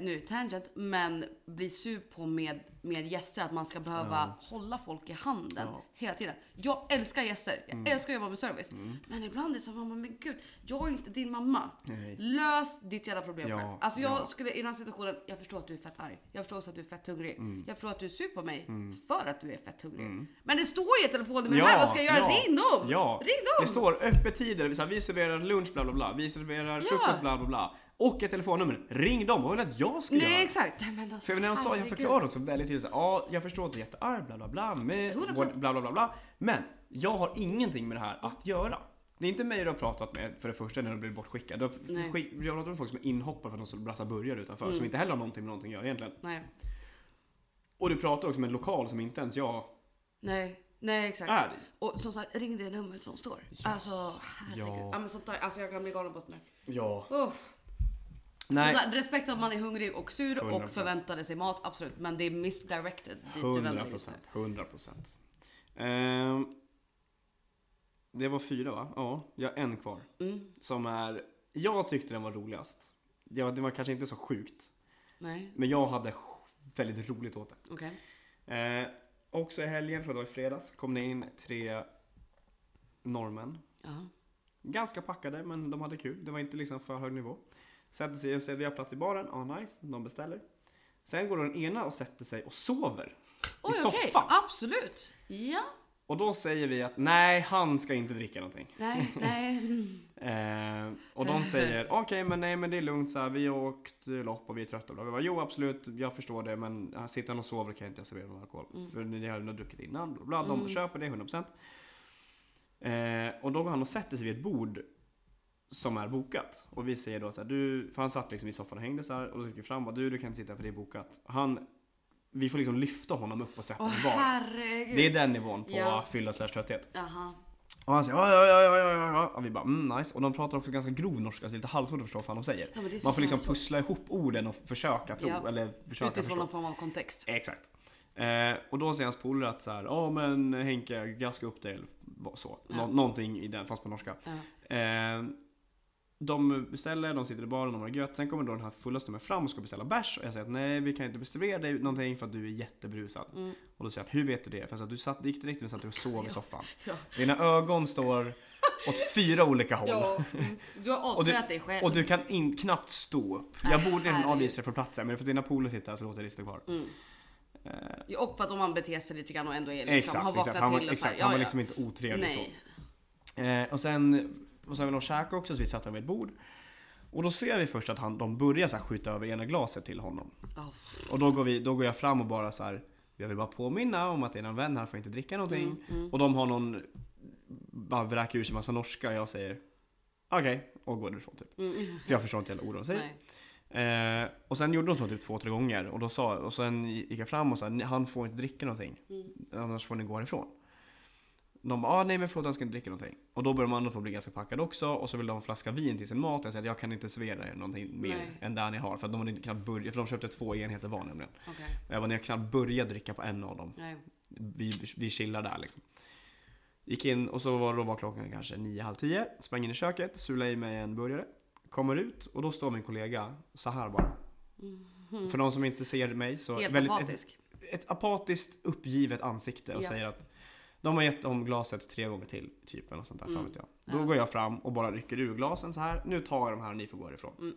nu tangent, men blir sur på med, med gäster att man ska behöva hålla folk i handen Ja. hela tiden. Jag älskar gäster, jag Mm. älskar att jobba med service. Men ibland är det så mamma, men gud, jag är inte din mamma. Nej. Lös ditt jävla problem Ja, själv. Alltså jag ja. skulle i den här situationen, jag förstår att du är fett arg. Jag förstår också att du är fett hungrig. Mm. Jag förstår att du är sur på mig för att du är fett hungrig. Men det står ju i telefonen med Ja, här, vad ska jag göra? ja, Ring dem! Ja, Ring dem! det står öppettider, vi serverar lunch bla bla bla, vi serverar frukost bla bla bla. Och ett telefonnummer, ring dem, vad vill att jag ska göra? Nej exakt. Nej, men alltså, För när jag sa, jag förklarade också väldigt tydligt ja jag förstår att du är jättearg bla bla bla med 100%. bla bla bla bla Men jag har ingenting med det här att göra. Det är inte mig du har pratat med för det första när du blir bortskickad. Du har Nej. skick, jag pratat med folk som är inhoppare för att de står och brassar burgare utanför Mm. som inte heller har någonting med någonting att göra egentligen. Nej, Och du pratar också med en lokal som inte ens jag nej, nej exakt. är. Och som sagt, ring det numret som står. Alltså herregud. Ja. Ja. men sånt där, alltså jag kan bli galen på sånt där. Ja. Uff. Nej. Så här, respekt att man är hungrig och sur 100%. och förväntade sig mat, absolut. Men det är misdirected dit du 100 vänder dig just nu. procent. 100 procent. Ehm, det var fyra va? Ja, jag har en kvar. Mm, Som är, jag tyckte den var roligast. Ja, det var kanske inte så sjukt. nej, Men jag hade väldigt roligt åt det. okej. Eh, också i helgen, tror jag det var i fredags, kom det in tre norrmän. Ganska packade, men de hade kul. Det var inte liksom för hög nivå. Sätter sig och säger vi har plats i baren, ja ah, nice, de beställer. Sen går den ena och sätter sig och sover. Oj, I soffan. Absolut. Ja. Och då säger vi att nej, han ska inte dricka någonting. Nej, nej. mm. Eh, och de säger okej men nej men det är lugnt så här, vi har åkt lopp och vi är trötta. Bla, bla, bla. Jo absolut, jag förstår det men sitter han och sover kan jag inte servera någon alkohol. För ni har druckit innan. Bla, bla. De köper det 100%. Eh, och då går han och sätter sig vid ett bord som är bokat. Och vi säger då så här, du, för han satt liksom i soffan och hängde så här och då gick vi fram och du, du kan inte sitta för det är bokat. Han, vi får liksom lyfta honom upp och sätta honom i baren. herregud. Det är den nivån på Ja. fylla slash trötthet. Jaha. Och han säger ja, ja, ja, ja, ja, ja. Och vi bara mm, nice. Och de pratar också ganska grov norska så det är lite halvsvårt att förstå vad fan de säger. Ja, Man får liksom pussla ihop orden och försöka tro, Ja. eller försöka Utifrån förstå. någon form av kontext. Exakt. Eh, och då säger hans polare att så här, ja men Henke, gaska upp dig eller så. Nå- någonting i den, fast på norska. Eh, de beställer, de sitter i baren, de har det gött. Sen kommer då den här fulla snubben fram och ska beställa bärs. Och jag säger att nej, vi kan inte beställa dig någonting för att du är jättebrusad. Mm. Och då säger han, hur vet du det? För jag sa, du satt, gick direkt och satt och sov i soffan. Ja. Dina ögon står åt fyra olika håll. Ja, mm. Du har Och du, avslöjat dig själv. och du kan in, knappt stå upp. Nej, Jag borde redan avvisa dig från platsen, men för att dina polare sitter här så låter det stå kvar. Mm. Eh, Och för att om man beter sig lite grann och ändå är liksom, exakt, har vaknat exakt. Han var, till och så här, exakt, han var liksom inte otrevlig Nej. så. Eh, och sen, och sen var vi nog käka också, så vi satt vid ett bord. Och då ser vi först att han, de börjar så här skjuta över ena glaset till honom. Oh. Och då går, vi, då går jag fram och bara så här. Jag vill bara påminna om att det är en vän här, får inte dricka någonting. Mm, mm. Och de har någon, bara vräker ur sig massa norska och jag säger okej, och går därifrån typ. Mm. För jag förstår inte alla ord de säger. Eh, och sen gjorde de så typ två, tre gånger och då sa, och sen gick jag fram och sa han får inte dricka någonting. Mm. Annars får ni gå härifrån. De bara, ah, nej men förlåt han ska inte dricka någonting. Och då börjar de andra två bli ganska packade också och så vill de ha en flaska vin till sin mat. Jag säger att jag kan inte servera er någonting mer Nej. än där ni har. För att de hade inte knappt börjat, för de köpte två enheter var nämligen. Och jag bara, ni har knappt börjat dricka på en av dem. Nej. Vi, vi chillar där liksom. Gick in och så var, då var klockan kanske nio, halv tio. Sprang in i köket, sulade i mig en burgare. Kommer ut och då står min kollega så här bara. För de som inte ser mig så Mm. Helt väldigt, apatisk. Ett, ett apatiskt uppgivet ansikte och Ja. säger att de har gett om glaset tre gånger till, typ eller sånt där, Mm. jag. Då Ja. går jag fram och bara rycker ur glasen så här. Nu tar jag de här och ni får gå ifrån. Mm.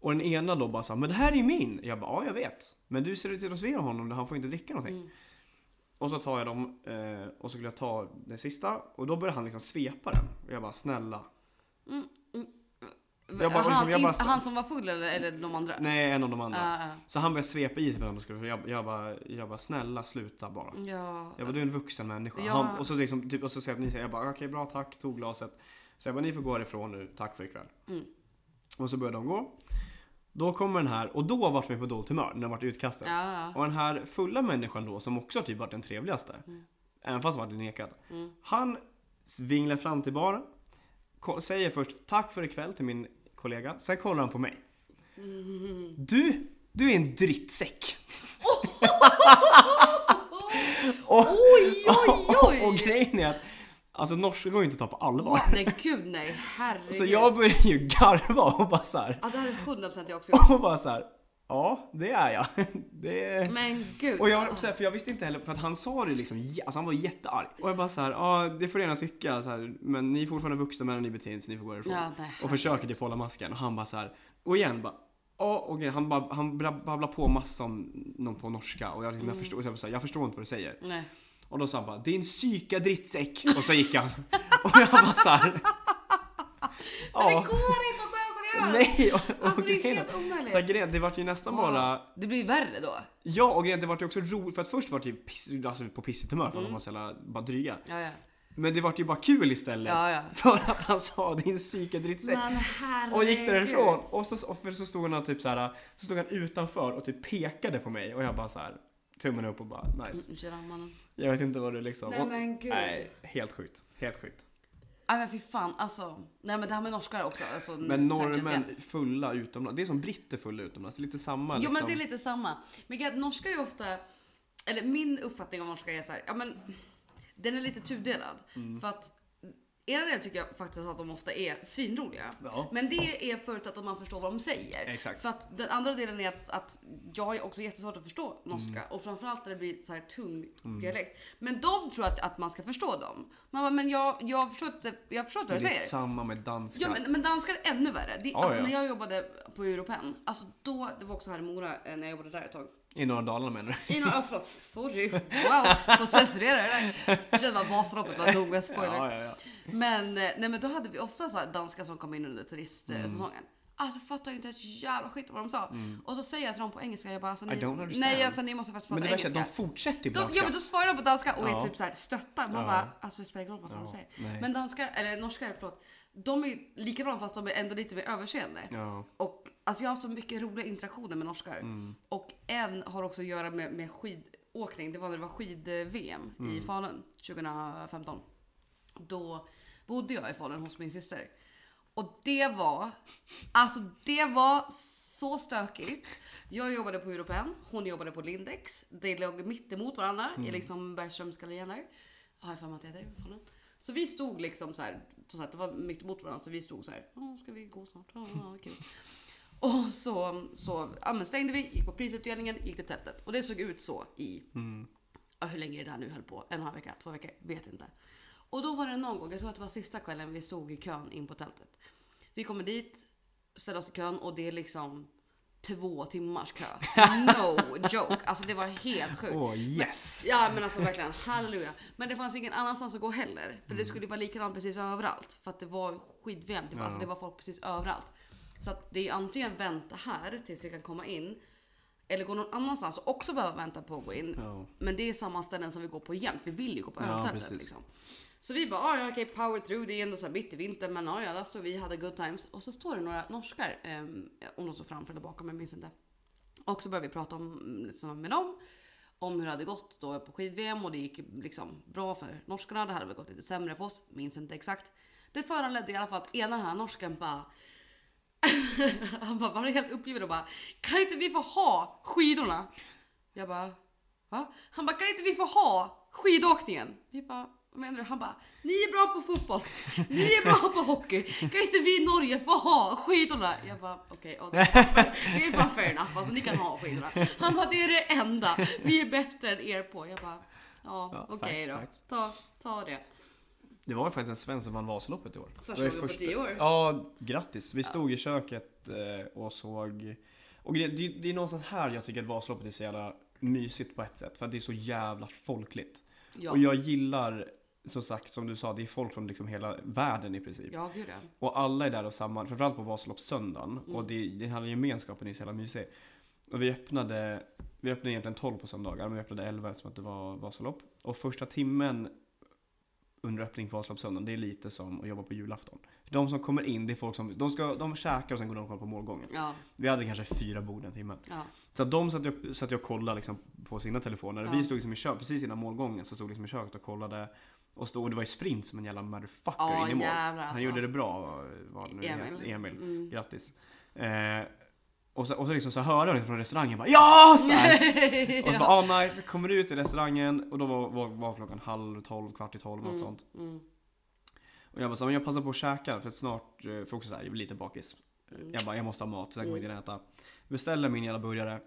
Och den ena då bara sa men det här är min! Jag bara, ja jag vet. Men du ser ut att servera honom, han får inte dricka någonting. Mm. Och så tar jag dem eh, och så skulle jag ta den sista och då börjar han liksom svepa den. Och jag bara, snälla. Jag bara- han, liksom, jag bara- inte- han som var full eller, eller de andra? Nej, en av de andra. Ja, Så han började svepa i sig de skulle, jag, jag, bara, jag bara, snälla sluta bara. ja. ja. Jag bara, du är en vuxen människa. Ja. Han, och så liksom, typ, och så säger ni säger, jag bara, okej bra tack, tog glaset. Så jag bara, ni får gå härifrån nu, tack för ikväll. Mm. Och så börjar de gå. Då kommer den här, och då vart vi på dåligt humör, när de vart utkastad. Ja, ja. Och den här fulla människan då, som också typ varit den trevligaste, även fast varit nekad. Mm. Han vinglar fram till baren, säger först tack för ikväll till min kollega, sen kollar han på mig. Du, du är en drittsäck. och, Oj, oj, oj! och grejen är att Alltså norska går ju inte att ta på allvar. Nej gud nej, herregud. Så jag började ju garva och bara så här, Ja det här är 100% jag också gjort. och bara så här, ja det är jag. Det. Men gud. Och jag, så här, för jag visste inte heller, för att han sa det liksom, alltså han var jättearg. Och jag bara så här, ja det får du gärna tycka, så här, men ni är fortfarande vuxna men ni beter er så ni får gå härifrån. Ja, och försöker typ hålla masken. Och han bara så här, och igen bara, ja okej, han, bara, han bra- babblar på massa om någon på norska och jag, liksom, jag, Mm. förstår, så jag, bara så här, jag förstår inte vad du säger. Nej. Och då sa han bara, din psyka drittsäck. Och så gick han. Och jag bara så här. Men det går inte att seriöst! Nej! Och, och Alltså det är helt omöjligt. så grejen, det vart ju nästan Wow. bara Det blir värre då. Ja, och grejen, det vart ju också roligt för att först var det ju piss, alltså på pissigt humör för att Mm. de var så jävla bara dryga. Ja, ja. Men det vart ju bara kul istället. Ja, ja. För att han sa din psykedrittsäck. Och gick därifrån. Och så, och så stod han typ så här, så stod han utanför och typ pekade på mig och jag bara så här tummen upp och bara nice. Mm. Jag vet inte vad du liksom. Nej men gud. Nej, helt sjukt. Helt sjukt. Nej men fy fan alltså. Nej men det här med norskar också. Alltså, Men norrmän fulla utomlands, det är som britter fulla utomlands, lite samma Jo liksom. men det är lite samma. Men är norskar är ofta, eller min uppfattning om norskar är så här, ja men den är lite tudelad. Mm. För att ena delen tycker jag faktiskt att de ofta är svinroliga. Ja. Men det är förutsatt att man förstår vad de säger. Exakt. För att den andra delen är att, att jag ju också jättesvårt att förstå norska. Mm. Och framförallt när det blir så här tung dialekt. Men de tror att, att man ska förstå dem. Man bara, men jag, jag förstår inte, jag förstår inte vad det du är säger. samma med danska. Ja men, men danskar är ännu värre. Det, Ja, alltså, ja. När jag jobbade på Europen, alltså då, det var också här i Mora eh, när jag jobbade där ett tag. I norra Dalarna menar du? I någon, oh, förlåt, sorry. Wow, får censurera det där. Jag kände bara Vasaloppet var nog med spoiler. Ja, ja, ja. Men, eh, nej, men då hade vi ofta så danskar som kom in under turistsäsongen. Mm. Alltså fattar inte ett jävla skit vad de sa. Och så säger jag till dem på engelska, jag bara alltså, ni. Nej alltså ni måste faktiskt Men prata det värsta är engelska. att de fortsätter ju på danska. ja men då svarar de på danska och är typ så här stöttar. Man Ja. bara, alltså det spelar ingen roll vad de säger. nej. Men danskar, eller norskar förlåt. De är likadana fast de är ändå lite mer överseende. Ja. Och alltså jag har haft så mycket roliga interaktioner med norskar. Mm. Och en har också att göra med, med skidåkning. Det var när det var skid-VM Mm. i Falun 2015. Då bodde jag i Falun hos min syster. Och det var, alltså det var så stökigt. Jag jobbade på Europen, hon jobbade på Lindex. De låg mitt emot varandra Mm. i liksom Bergströmsgallerian där. Har jag för mig att det heter i Falun. Så vi stod liksom så här, så att det var mitt emot varandra, så vi stod så här, "Åh, ska vi gå snart? Ja, ja, kul. Och så, så ja, stängde vi, gick på prisutdelningen, gick till tältet. Och det såg ut så i, Mm. ja, hur länge det där nu höll på, en och en halv vecka, två veckor, vet inte. Och då var det någon gång, jag tror att det var sista kvällen vi stod i kön in på tältet. Vi kommer dit, ställer oss i kön och det är liksom två timmars kö. No joke, alltså det var helt sjukt. Åh yes! Ja men alltså verkligen, halleluja. Men det fanns ingen annanstans att gå heller. För det skulle vara likadant precis överallt. För att det var skid-VM, det, var- alltså, Ja. det var folk precis överallt. Så att det är antingen vänta här tills vi kan komma in. Eller gå någon annanstans och också behöva vänta på att gå in. Ja. Men det är samma ställen som vi går på jämt. Vi vill ju gå på Ja, öltältet precis. liksom. Så vi bara, ah, ja okej power through, det är ändå så här mitt i vintern men ah, ja, där står vi, hade good times. Och så står det några norskar, eh, om de står framför eller bakom, jag minns inte. Och så började vi prata om, liksom, med dem om hur det hade gått då på skid-VM och det gick liksom bra för norskarna. Det hade väl gått lite sämre för oss, minns inte exakt. Det föranledde i alla fall att ena den här norsken bara han bara var helt uppgiven och bara kan inte vi få ha skidorna? Jag bara va? Han bara kan inte vi få ha skidåkningen? Vi bara vad menar du? Han bara ni är bra på fotboll, ni är bra på hockey, kan inte vi i Norge få ha skidorna? Jag bara okej, ja, det, är fan fair- det är fan fair enough, alltså ni kan ha skidorna. Han bara det är det enda vi är bättre än er på. Jag bara ja, Ja, okej facts, då, ta, ta det. Det var ju faktiskt en svensk som vann Vasaloppet i år. Första gången på tio år. Ja, grattis. Vi stod i köket eh, och såg... Och det, det, det är någonstans här jag tycker att Vasaloppet är så jävla mysigt på ett sätt. För att det är så jävla folkligt. Ja, Och jag gillar, som sagt, som du sa, det är folk från liksom hela världen i princip. ja gud ja. Och alla är där och samman, framförallt på Vasaloppssöndagen. Mm. Och det, det här gemenskapen är så jävla mysig. Och vi öppnade, vi öppnade egentligen 12 på söndagar, men vi öppnade 11 eftersom att det var Vasalopp. Och första timmen under öppning på Vasaloppssöndagen, det är lite som att jobba på julafton. De som kommer in, det är folk som, de, ska, de käkar och sen går de och kollar på målgången. Ja, Vi hade kanske fyra bord den timmen. ja. Så de satt och, satt och kollade liksom på sina telefoner. Ja. Vi stod liksom i kök, precis innan målgången så stod liksom i köket och kollade. Och, stod, och det var ju sprint som en jävla motherfucker Ja, in i mål. jävlar, Han alltså. gjorde det bra, var det nu Emil. Emil. Mm. Grattis. Eh, och så, och så liksom så hörde jag från restaurangen bara Ja! Så. Och så bara ah nice, kommer ut i restaurangen och då var, var, var klockan halv tolv, kvart i tolv, något Mm, sånt. mm. Och jag bara så, men jag passar på att käka för att snart, eh, för också så här, jag blir lite bakis. Mm. Jag bara, jag måste ha mat, sen kommer jag inte kunna äta. Beställer min jävla burgare.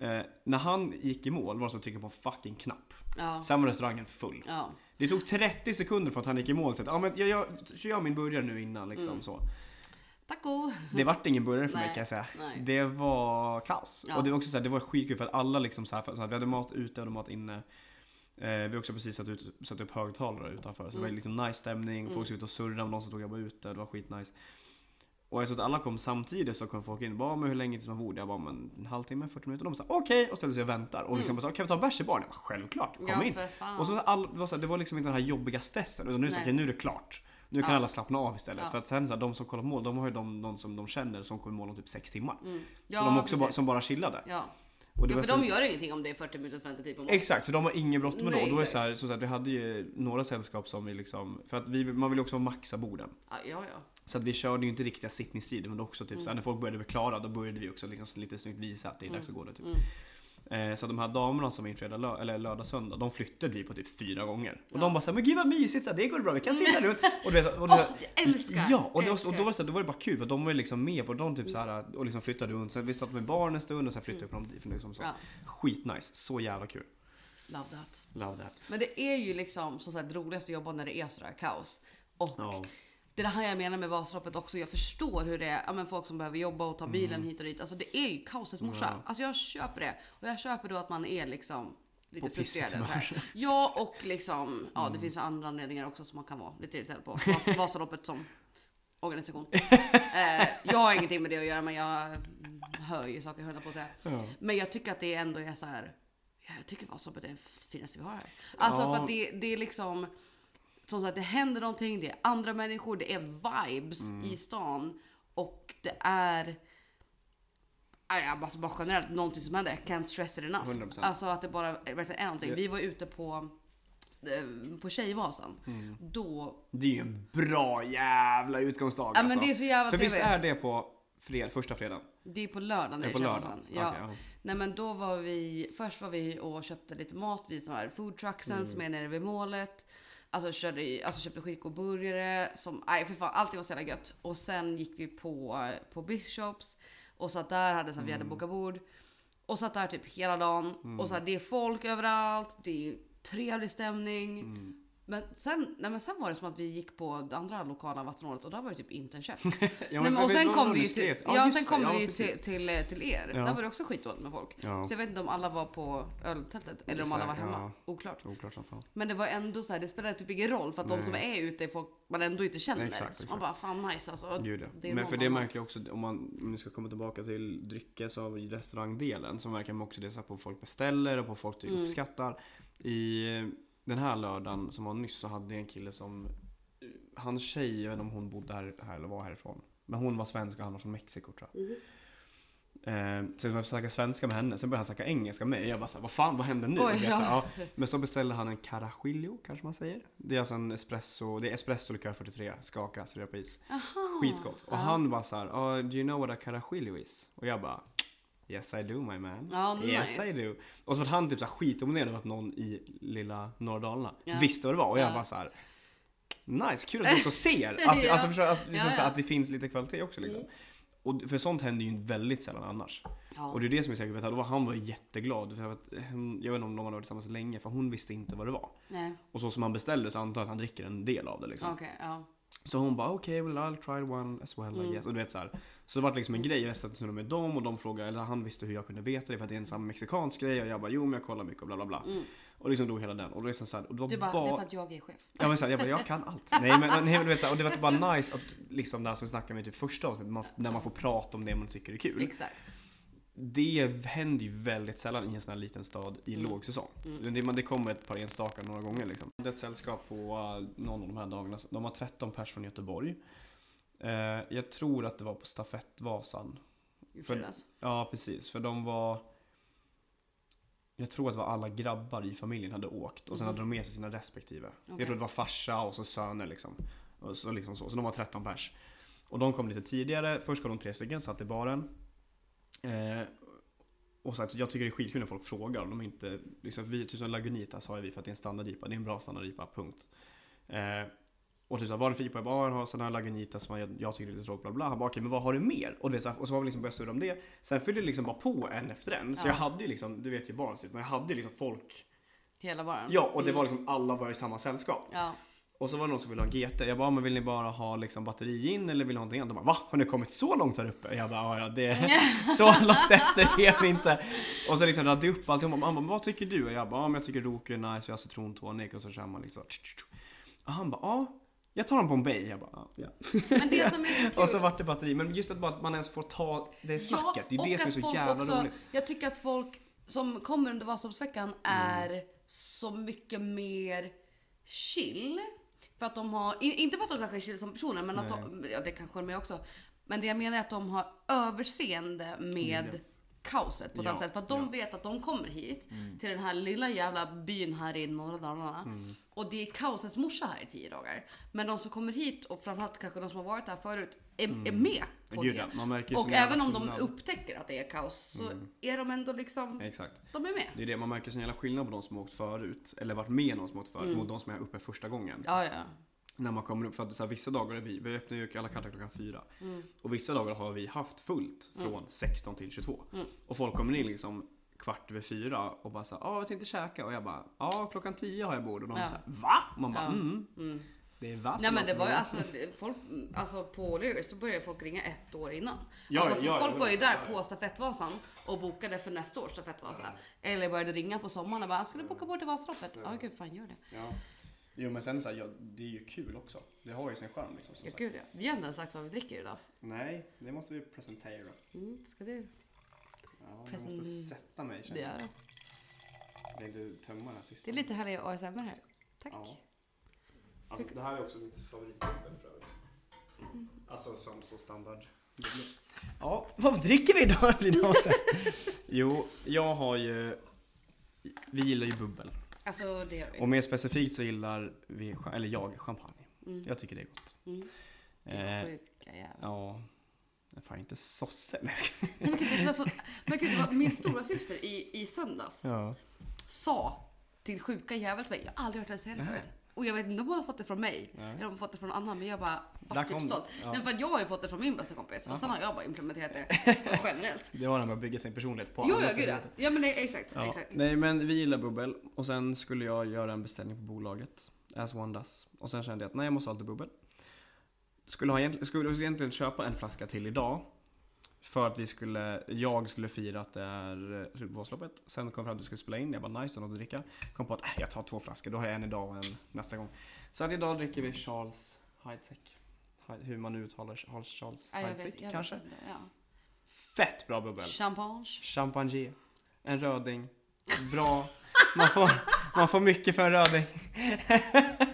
Eh, när han gick i mål var det som att trycka på en fucking knapp. Ja. Sen var restaurangen full. Ja. Det tog 30 sekunder för att han gick i mål. Så att, ja, men jag, jag, kör jag min burgare nu innan liksom Mm. så. Taco. Det vart ingen burgare för mig Nej, kan jag säga. nej. Det var kaos. Ja. Och det var också så här, det var skitkul för att alla liksom så här, så här, vi hade mat ute, hade mat inne. Eh, vi har också precis satt, ut, satt upp högtalare utanför. Så det var Mm. liksom nice stämning, Mm. folk såg ut och surrade med de som stod och jobbade ute, det var skitnice. Och jag såg att alla kom samtidigt så kom folk in bara men hur länge tills man bord? Jag bara men en halvtimme, 40 minuter. Och de sa okej och ställde sig och väntar. Och liksom Mm. bara, kan vi ta bärs i baren? Jag bara, självklart, kom ja, in. för. Och så all, det, var så det var liksom inte den här jobbiga stressen utan nu så, okej nu är det klart. Nu kan Ja. alla slappna av istället. Ja. För att sen så här, de som kollar mål, de har ju de, någon som de känner som kommer mål om typ 6 timmar. Mm. så Ja, de också bara, som bara chillade. Ja. Och det ja, var för de gör ingenting om det är 40 minuters väntetid på mat. Exakt, för de har ingen bråttom med Nej, då. Då är så här, så att vi hade ju några sällskap som vi liksom, för att vi, man vill ju också maxa borden. Ja, ja. Så att vi körde ju inte riktiga sittningstider men också typ så Mm. när folk började bli klara då började vi också liksom lite snyggt visa att det är dags att gå där typ. Mm. Eh, så de här damerna som är in fredag, lö- eller lördag, söndag, de flyttade vi på typ fyra gånger. Och Ja. de bara såhär, men gud vad mysigt, så det går bra, vi kan sitta runt. Och, du vet, och, Åh, det, jag älskar! Ja, och, det och då var det, så då var det bara kul för de var ju liksom med på de typ så här och liksom flyttade runt. Sen vi satt med barn en stund och sen flyttade vi på dem dit. Liksom så. Mm. Ja, Skitnice, så jävla kul. love that. Love that. Men det är ju liksom som sagt roligast att jobba när det är sådär kaos. Och Ja. Det är det här jag menar med Vasaloppet också. Jag förstår hur det är, ja, men folk som behöver jobba och ta bilen hit och dit. Alltså det är ju kaosets morsa. Mm. Ja. Alltså jag köper det. Och jag köper då att man är liksom lite På frustrerad över det här. Ja och liksom, ja det finns ju andra anledningar också som man kan vara lite irriterad på. Vas- Vasaloppet som organisation. eh, jag har ingenting med det att göra men jag mm, hör ju saker höll på att säga. Ja. Men jag tycker att det ändå är så här. ja, Jag tycker Vasaloppet är det finaste vi har här. Alltså Ja. för att det, det är liksom. Som sagt det händer någonting, det är andra människor, det är vibes Mm. i stan. Och det är. Alltså bara generellt någonting som händer. Can't stress it enough. 100%. Alltså att det bara verkligen är någonting. Vi var ute på eh, på Tjejvasan. Mm. Då, Det är ju en bra jävla utgångsdag ja alltså. men det är så jävla För visst är det på fred, första fredagen? Det är på lördagen det är på lördagen? Ja. Ja. Nej men då var vi, först var vi och köpte lite mat vid de här foodtrucksen Mm. som är nere vid målet. Alltså, körde, alltså köpte skitgod som, nej för fan, allting var så jävla gött. Och sen gick vi på, på Bishops och satt där, hade, så här, vi hade Mm. bokat bord. Och satt där typ hela dagen. Och så här, det är folk överallt, det är trevlig stämning. Mm. Men sen, nej men sen var det som att vi gick på det andra lokala vattenhålet och där var det typ inte en chef. Ja, Nej, men, och sen kom vi ju till, ja, just sen kom ja, vi ju till, till, eh, till er. Ja. Där var det också skitdåligt med folk. Ja. Så jag vet inte om alla var på öltältet eller om alla var hemma. ja. Oklart. Oklart som fan. Men det var ändå så här, det spelade typ ingen roll för att de Nej. som är ute är folk man ändå inte känner. Exakt, så exakt. man bara, fan nice alltså. Gud, ja. det Men för det märker jag också, om man om vi ska komma tillbaka till dryckes och restaurangdelen, så märker man också det så här på folk beställer och på folk typ Mm. uppskattar. I den här lördagen som var nyss så hade jag en kille som, hans tjej, jag vet inte om hon bodde här, här eller var härifrån. Men hon var svensk och han var från Mexiko tror jag. Mhm. Eh, så jag snackade svenska med henne, sen började han snacka engelska med mig. Jag bara såhär, vad fan vad händer nu? Oj, ja. så här, ja. Men så beställde han en carajillo kanske man säger. Det är alltså en espresso, det är espresso likör 43, skaka, servera på is. Aha. Skitgott. Och Ja. han bara såhär, oh, do you know what a carajillo is? Och jag bara, yes I do my man. Ja, Yes nice. I do. Och så var han typ såhär skitomponerad över att någon i lilla norra Dalarna Ja. visste vad det var. Och jag Ja. bara såhär, nice, kul att du också ser. Att, Ja. alltså, förstår, du? alltså, liksom här att det finns lite kvalitet också liksom. Mm. Och för sånt händer ju väldigt sällan annars. Ja. Och det är det som är säkert vet, att han var jätteglad. För att, hon- jag vet inte om de hade varit tillsammans länge, för hon visste inte vad det var. Nej, Och så som han beställde så antar jag att han dricker en del av det liksom. okej, ja. Så hon bara okej, well I'll try one as well I Mm. guess. Och du vet så här. Så det var liksom en grej, jag restade med dem och de frågade, eller han visste hur jag kunde veta det för att det är en sån mexikansk grej och jag bara jo men jag kollar mycket och bla bla bla. Mm. Och liksom då hela den. Och då är det så här, och det var Du bara, det är för att jag är chef. Ja men så här, jag bara, jag kan allt. Nej men, nej, men du vet så här, och det var bara nice att liksom det här som vi snackade med i typ första avsnittet, man, när man får prata om det man tycker är kul. Exakt. Det händer ju väldigt sällan i en sån här liten stad i Mm. lågsäsong. Mm. Det, det kommer ett par enstaka några gånger liksom. Det är ett sällskap på uh, någon av de här dagarna. De har 13 pers från Göteborg. Eh, jag tror att det var på stafettvasan. I fredags. Ja, precis. För de var... Jag tror att det var alla grabbar i familjen hade åkt och sen Mhm. hade de med sig sina respektive. Okej. Jag tror det var farsa och så söner liksom. Och så, liksom så. så de var 13 pers. Och de kom lite tidigare. Först kom de tre stycken, satt i baren. Eh, och så att jag tycker det är skitkul när folk frågar. De är inte, liksom, vi, typ som Lagunitas har vi för att det är en standard IPA. Det är en bra standard IPA, punkt. Eh, Och typ såhär, vad är det för IPA? Jag bara, "Ja, jag har sån här Lagunitas som jag, jag tycker är lite tråkig, bla bla. Han bara, okej men vad har du mer? Och, du vet, så här, och så har vi liksom börjat surra om det. Sen fyllde det liksom bara på en efter en. Så Ja. jag hade ju liksom, du vet ju barn men jag hade liksom folk. Hela varan. Ja, och det var liksom alla var i samma sällskap. Ja. Och så var det någon som ville ha en GT. Jag bara, men vill ni bara ha liksom batteri in eller vill ni ha någonting annat? De bara, va? Har ni kommit så långt här uppe? Jag bara, ja, ja det är så långt efter är vi inte. Och så liksom radde jag upp allting. Han bara, vad tycker du? Och jag bara, ja men jag tycker Roku är nice, jag har citrontonic och så kör man liksom. Och han bara, ja. Jag tar den Bombay. Jag bara, ja. ja. Men det som är så kul. Och så vart det batteri. Men just att, bara att man ens får ta det snacket. det är det som är så jävla också, roligt. Jag tycker att folk som kommer under Vasaloppsveckan Mm. är så mycket mer chill. För att de har, inte för att de kanske är chill som personer, men att de, ja det kanske de är också. Men det jag menar är att de har överseende med Mm. Kaoset på ett Ja, annat sätt. För att de ja. vet att de kommer hit till den här lilla jävla byn här i norra Dalarna. Mm. Och det är kaosets morsa här i tio dagar. Men de som kommer hit och framförallt kanske de som har varit här förut är, är med på Mm. Gud, det. man märker Och även om de skillnad. upptäcker att det är kaos så är de ändå liksom, Exakt. de är med. Det är det, man märker sån jävla skillnad på de som har åkt förut, eller varit med någon som har åkt förut, mot de som är uppe första gången. Ja, ja. När man kommer upp, för att så här, vissa dagar är vi, vi öppnar ju alla katter klockan fyra. Mm. Och vissa dagar har vi haft fullt från 16 till 22. Mm. Och folk kommer in liksom kvart över fyra och bara såhär, ja jag tänkte käka. Och jag bara, ja klockan 10 har jag bord. Och de Ja. såhär, va? Och man bara, Ja. mm. Mm. Det är vass. Nej men det var ju alltså, det- folk, alltså på Lyris då började folk ringa ett år innan. Ja, alltså, ja, folk ja, var ju ja, där på stafettvasan och bokade för nästa års stafettvasa. Eller började ringa på sommaren och bara, ska du boka bort till Vasaloppet? Ja gud fan gör det. Jo men sen så här, ja, det är ju kul också. Det har ju sin charm liksom. som Ja, sagt. gud ja. Vi har inte ens sagt vad vi dricker idag. Nej, det måste vi presentera. Mm, ska du? Ja, jag måste sätta mig Det känner jag. är det. Jag tänkte tömma den här sista. Det är lite härlig ASMR här. Tack. Ja. Alltså, det här är också mitt favoritbubbel för övrigt. Alltså som så standard. Ja, vad dricker vi idag? Jo, jag har ju... Vi gillar ju bubbel. Alltså det gör vi. Och mer specifikt så gillar vi, eller jag, champagne. Mm. Jag tycker det är gott. Mm. Det Eh, är sjuka jävlar. ja. Fan inte sosse. Nej, gud, vet du vad så- men gud, det var min stora syster i, i söndags ja. sa till sjuka jävel till mig, jag har aldrig hört det Nej. förut. Och jag vet inte om hon har fått det från mig Nej. eller om hon har fått det från någon annan men jag bara vart typ stolt. det. Ja. Nej, för att jag har ju fått det från min bästa kompis och sen har jag bara implementerat det generellt. Det var när man bygger sin personlighet på Jo, ja, gud ja. Ja men det, exakt, Ja. exakt. Nej men vi gillar bubbel och sen skulle jag göra en beställning på bolaget. As one does. Och sen kände jag att nej jag måste ha lite bubbel. Skulle, ha skulle egentligen köpa en flaska till idag. För att vi skulle, jag skulle fira att det är eh, slut på Vasaloppet. Sen kom jag fram att vi skulle spela in. Jag bara nice, och något att dricka. Kom på att äh, jag tar två flaskor. Då har jag en idag och en nästa gång. Så att idag dricker vi Charles Heidsieck. He- Hur man nu uttalar Charles Ja, jag Heidsieck jag kanske. inte. Ja. Fett bra bubbel. Champagne. Champagne. En röding. Bra. Man får, man får mycket för en röding.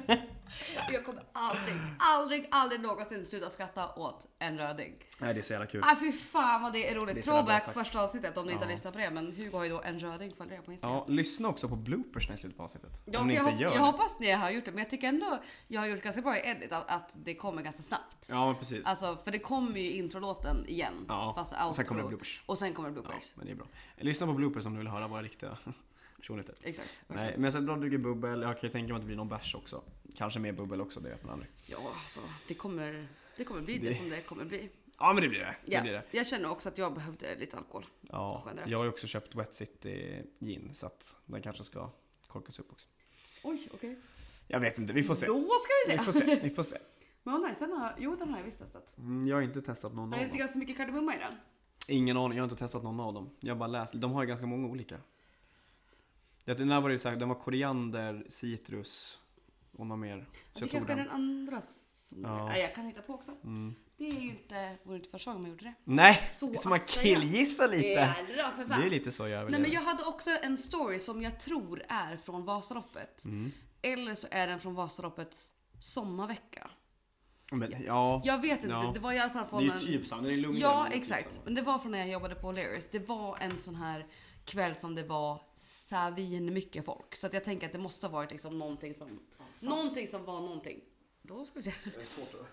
Jag kommer aldrig, aldrig, aldrig någonsin sluta skratta åt en röding. Nej det är så jävla kul. Ah, fy fan vad det är roligt. Det är så jävla bra Throwback sagt. första avsnittet om ni inte Ja. har lyssnat på det. Men Hugo har ju då en röding följare på Instagram. Ja, lyssna också på bloopers i slutet på avsnittet. Ja, om ni för inte jag, gör jag det. hoppas ni har gjort det, men jag tycker ändå jag har gjort ganska bra i edit att, att det kommer ganska snabbt. Ja men precis. Alltså, för det kommer ju introlåten igen. ja. Fast och sen outro. kommer det bloopers. Och sen kommer det Ja, bloopers. men det är bra. Lyssna på bloopers om du vill höra våra riktiga personligheter. Exakt. Nej, men sen då dricker bubbel. Jag kan ju tänka mig att det blir någon bärs också. Kanske mer bubbel också, det vet man aldrig. Ja, alltså det kommer, det kommer bli det, Det- som det kommer bli. Ja men det blir det. det, Ja, blir det. jag känner också att jag behövde lite alkohol. Ja, Generellt. jag har ju också köpt Wet City gin så att den kanske ska korkas upp också. Oj, okej. Jag vet inte, vi får se. Då ska vi Vi se. får se, vi får se. Men vad nice, den har, jo den har jag visst testat. Mm, jag har inte testat någon Är av det lite dem. ganska mycket kardemumma i den? Ingen aning, jag har inte testat någon av dem. Jag har bara läst, de har ju ganska många olika. Ja, Den här var det här, den var koriander, citrus och något mer. Så det kanske är den. andra som Ja. Nej, jag kan hitta på också. Mm. Det är ju inte, vore inte första gången man gjorde det. Nej, Så så man killgissar lite. Jädrar för fan. Det är lite så jag Nej vill men jag hade också en story som jag tror är från Vasaloppet. Mm. Eller så är den från Vasaloppets sommarvecka. Men, ja, Jag vet inte, Ja. det var i alla fall det från är ju en... typ samma. Det är lugnare. Ja det typ exakt, samma. men det var från när jag jobbade på O'Learys. Det var en sån här kväll som det var savin mycket folk. Så att jag tänker att det måste ha varit liksom någonting som, någonting som var någonting. Då ska vi se. Det är svårt att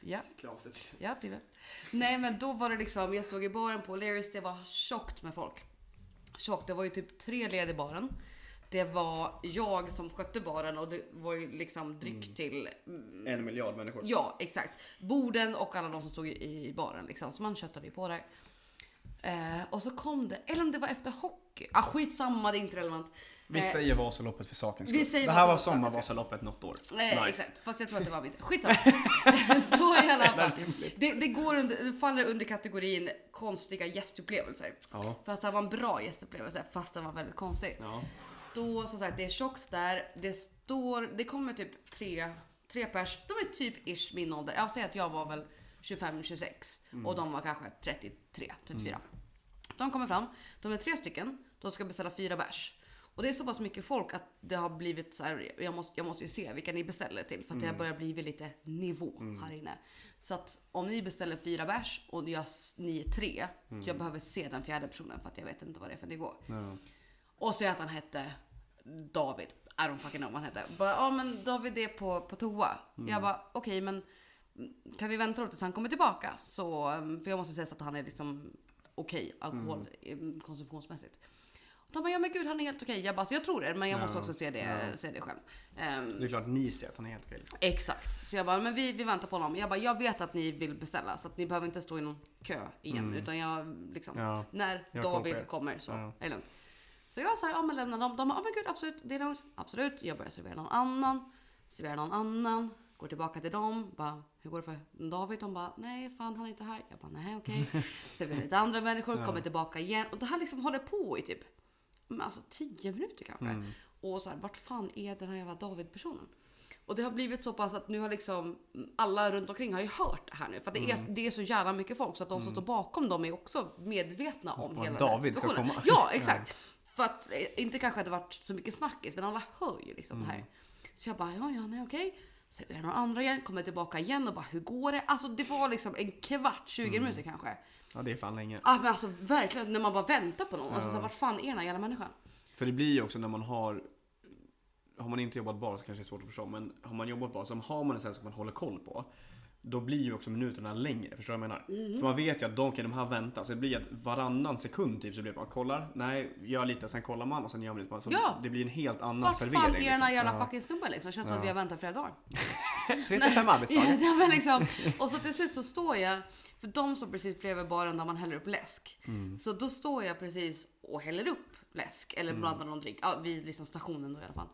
Ja. till. Ja, det vet. Nej, men då var det liksom, jag såg i baren på O'Learys, det var tjockt med folk. Tjockt, det var ju typ tre led i baren. det var jag som skötte baren och det var ju liksom dryck till mm, En miljard människor. Ja, exakt. Borden och alla de som stod i i baren liksom. Så man köttade ju på där. Eh, och så kom det, eller om det var efter hockey. Ah, skitsamma, det är inte relevant. Vi Eh, säger Vasaloppet för sakens vi skull. säger Det här var sommarvasaloppet något år. Eh, nice. Exakt, fast jag tror att det var mitt. Skitsamma. Då i alla fall. Det, det, går under, det faller under kategorin konstiga gästupplevelser. Ja. Fast det var en bra gästupplevelse, fast den var väldigt konstig. Ja. Då som sagt, det är tjockt där. Det står, det kommer typ tre, tre pers. De är typ ish min ålder. Jag säger att jag var väl 25-26 och de var kanske 33, 34. De kommer fram, de är tre stycken, de ska beställa fyra bärs. Och det är så pass mycket folk att det har blivit så här, jag måste, jag måste ju se vilka ni beställer till för att det har börjat bli lite nivå här inne. Så att om ni beställer fyra bärs och jag, ni är tre, jag behöver se den fjärde personen för att jag vet inte vad det är för nivå. Ja. Och så att han hette David. I don't fucking know vad han hette. Bara, ja men David är på, på toa. Jag bara, okej men kan vi vänta då tills han kommer tillbaka? Så, um, för jag måste säga så att han är liksom okej alkoholkonsumtionsmässigt. De bara, ja men gud han är helt okej. Jag bara, så jag tror det men jag måste också se det, ja. se det själv. Ehm, Det är klart ni ser att han är helt okej. Liksom. Exakt. Så jag bara, men vi, vi väntar på honom. Jag bara, jag vet att ni vill beställa så att ni behöver inte stå i någon kö igen. Utan jag liksom, Ja. när Jag David er. kommer så Ja. är det lugnt. Så jag sa, ja men lämna dem. De bara, ja men gud absolut, det är lugnt. Absolut. Jag börjar servera någon annan. Servera någon annan. Går tillbaka till dem. Bara, hur går det för David? De bara, nej fan han är inte här. Jag bara, nej okej. Serverar lite andra människor. Kommer tillbaka igen. Och det här liksom håller på i typ, men alltså 10 minuter kanske. Mm. Och så här, vart fan är den här jävla David-personen? Och det har blivit så pass att nu har liksom alla runt omkring har ju hört det här nu. För det, är, Mm. det är så jävla mycket folk så att de som står bakom dem är också medvetna om Och hela att den här David ska situationen. komma. Ja, exakt. För att eh, inte kanske att det varit så mycket snackis, men alla hör ju liksom det Mm. här. Så jag bara, ja, ja, nej, okej. Serverar några andra igen, kommer tillbaka igen och bara, hur går det? Alltså det var liksom en kvart, 20 Mm. minuter kanske. Ja, det är fan länge. Ah, men alltså verkligen, när man bara väntar på någon. Alltså, Ja. så här, vart fan är den här jävla människan? För det blir ju också när man har har man inte jobbat bar så kanske det är svårt att förstå, men har man jobbat bar så har man en sällskap man håller koll på. Då blir ju också minuterna längre, förstår du vad jag menar? För man vet ju att de, okay, de här väntar, så det blir att varannan sekund typ så blir det att man kollar, nej, gör lite, sen kollar man och sen gör man lite. Så Ja. Det blir en helt annan Vart servering. fan är den här jävla fucking snubben liksom? Känns som att Ja. vi har väntat flera dagar. 35 arbetsdagar. Ja, men liksom, och så till slut så står jag, för de som precis bredvid baren där man häller upp läsk. Mm. Så då står jag precis och häller upp läsk eller Mm. blandar någon drink. Ja, vid liksom stationen då i alla fall.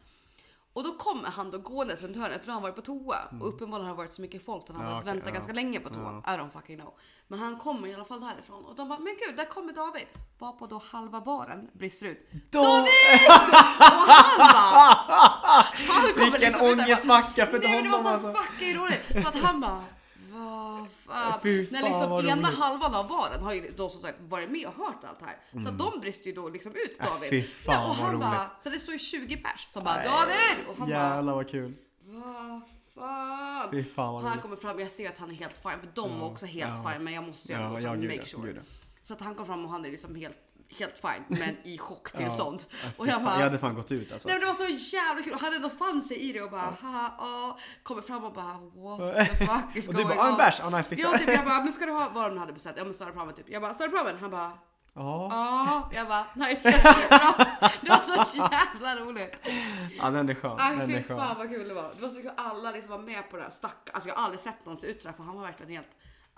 Och då kommer han då gåendes runt hörnet för då har han varit på toa. Och uppenbarligen har det varit så mycket folk så han har Mm. Ja, okej, väntat ja. ganska länge på toa. I don't fucking know. Men han kommer i alla fall därifrån och de bara, men gud där kommer David. Var på då halva baren brister ut. Då, Och han bara! Han vilken liksom ångestmacka för Nej men det var honom så alltså. fucking roligt. För att han bara, vad fan. Fy När fan, liksom vad ena roligt. halvan av baren har ju då som sagt varit med och hört allt här. Så de brister ju då liksom ut Äh, David. fy fan, och vad han bara, roligt. så det står ju 20 pers som bara Nej. David! Och han bara, Jävlar vad kul. vad fan. Fy fan vad han roligt. kommer fram, jag ser att han är helt fine. För de var också helt ja. fine men jag måste ju Ja, ändå så make ja, sure. gud, ja. Så att han kom fram och han är liksom helt, helt fine men i chocktillstånd. Ja, och jag bara, jag hade fan gått ut alltså. Nej men det var så jävla kul. Han ändå fann sig i det och bara haha, ja. Kommer fram och bara what the fuck is Och going du bara, ah, en on? bärs, ah, nice fixa. Ja typ jag bara, men ska du ha vad de hade beställt? Ja men Star Pramen typ. Jag bara, Star Pramen? Han bara, Ja, ja. Jag bara, nice. Det var så jävla roligt. ja den är skön. Aj fy fan vad kul det var. Det var så kul alla liksom var med på det här. Stack. Alltså jag har aldrig sett någon se ut sådär för han var verkligen helt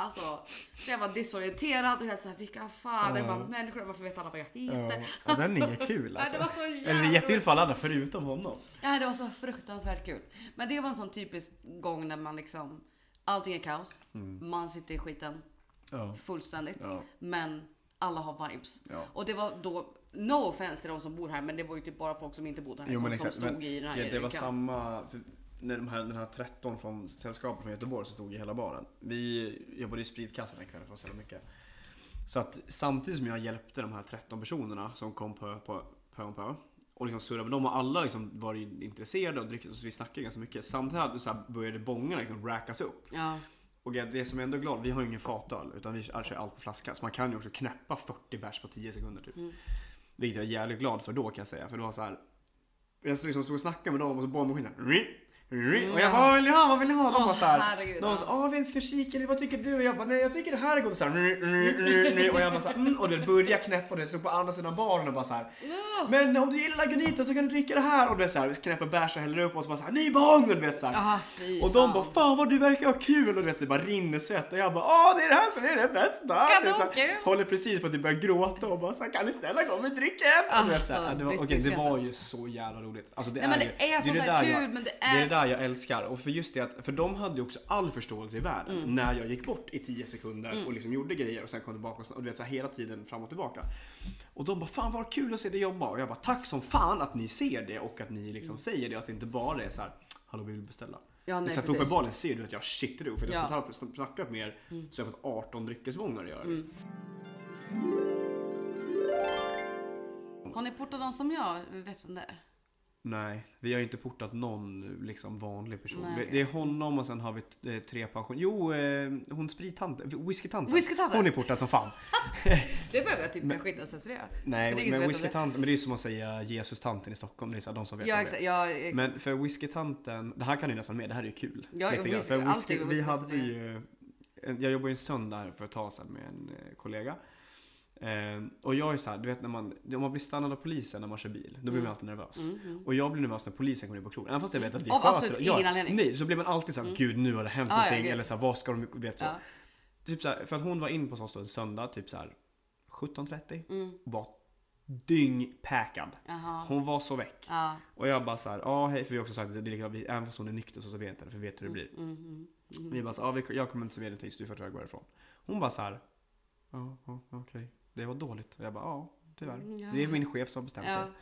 Alltså, så jag var disorienterad och helt såhär, vilka fan är de här Ja. människorna? Varför vet alla vad jag Ja, heter? ja, den är inget kul Nej, alltså. det var så jävla Eller jättekul för alla andra förutom honom. Ja, det var så fruktansvärt kul. Men det var en sån typisk gång när man liksom, allting är kaos. Man sitter i skiten Ja. fullständigt. Ja. Men alla har vibes. Ja. Och det var då, no offense till de som bor här, men det var ju typ bara folk som inte bodde här Jo som, som stod Men, i den här det, det var samma, när de här, den här 13 från sällskapet från Göteborg som stod i hela baren. Vi jobbade i spritkassan en kväll för att sälja mycket. Så att samtidigt som jag hjälpte de här 13 personerna som kom på, på, på om pö och liksom surrade med dem och alla liksom var intresserade och drick, så vi snackade ganska mycket. Samtidigt så började bångarna liksom rackas upp. Ja, Och det som är ändå glad, vi har ju ingen fatöl utan vi kör allt på flaska. Så man kan ju också knäppa 40 bärs på 10 sekunder typ. Mm. Vilket jag är jävligt glad för då kan jag säga. För det var så här. Jag stod liksom stod och snackade med dem och så skiten. Och jag bara, vad vill ni ha? Vad vill ni ha? De bara såhär, de sa, åh vi ska kika, vad tycker du? Och jag bara, nej jag tycker det här är gott. Och, så här, och jag bara såhär, mm, och det börjar knäppa och det så på andra sidan baren och bara såhär, men om du gillar Lagunitas så kan du dricka det här. Och det är såhär, knäpper bärs och häller upp och så bara såhär, ny bång! Och du vet såhär. Ah, Och de bara, fan vad du verkar ha kul! Och du vet, det bara rinner svett och jag bara, åh det är det här som är det bästa! Kanonkul! Du Håller precis på att typ börja gråta och bara, så här, kan ni snälla gå med drycken? Och du vet, så här, Alltså, det, var, ju så jävla roligt. Alltså, det är ju, det är det där jag, där jag älskar. Och för just det att, för de hade ju också all förståelse i världen Mm. när jag gick bort i 10 sekunder och liksom gjorde grejer och sen kom tillbaka och, och du vet så här, hela tiden fram och tillbaka. Och de bara, fan vad kul att se dig jobba. Och jag bara, tack som fan att ni ser det och att ni liksom säger det. Att det inte bara är så här, hallå vi vill beställa. Ja, Mm. nej, för uppenbarligen ser du att jag shit du för jag Ja. har ja. snackat med er så jag har fått 18 dryckesvångar att göra. Liksom. Har ni portat någon som jag? Vet vem det är? Nej, vi har ju inte portat någon liksom vanlig person. Nej, Det- är honom och sen har vi eh, tre pension. Jo, eh, hon sprittanten, whiskytanten. Whiskytanten? Hon är portad som fan. Det behöver jag typ kanske inte ens censurera. Nej, men om det. whiskytanten, men det är som att säga Jesus-tanten i Stockholm. Det är så de som vet Ja, exakt. Ja, ex- Men för whiskytanten, det här kan ni nästan med, det här är ju kul. Ja, Lite whisky- för whisky, vi hade ju, jag jobbade ju en söndag för ett tag sedan med en eh, kollega. Eh, och jag är så här, du vet när man, om man blir stannad av polisen när man kör bil, då blir man alltid nervös. Och jag blir nervös när polisen kommer in på krogen. Även fast jag vet att vi Av sköter absolut ingen anledning. Nej, så blir man alltid så här, gud nu har det hänt ja, någonting. gud. eller så här, vad ska de, vet så. Ja. Typ så här, för att hon var in på oss då en söndag, typ så här 17.30. Mm. Var dyngpackad. Jaha. Hon var så väck. Ja. Och jag bara så här, ja hej, för vi har också sagt att det är vi- även fast hon är nykter så serverar jag inte för vi vet hur det blir. Mm, mm, mm. Vi bara så, ja, vi, jag kommer inte servera det tills du får tyvärr gå härifrån. Hon bara så här, ja, ja okej, det var dåligt. Och jag bara, ja, tyvärr. Mm, ja. Det är min chef som har bestämt Ja. det.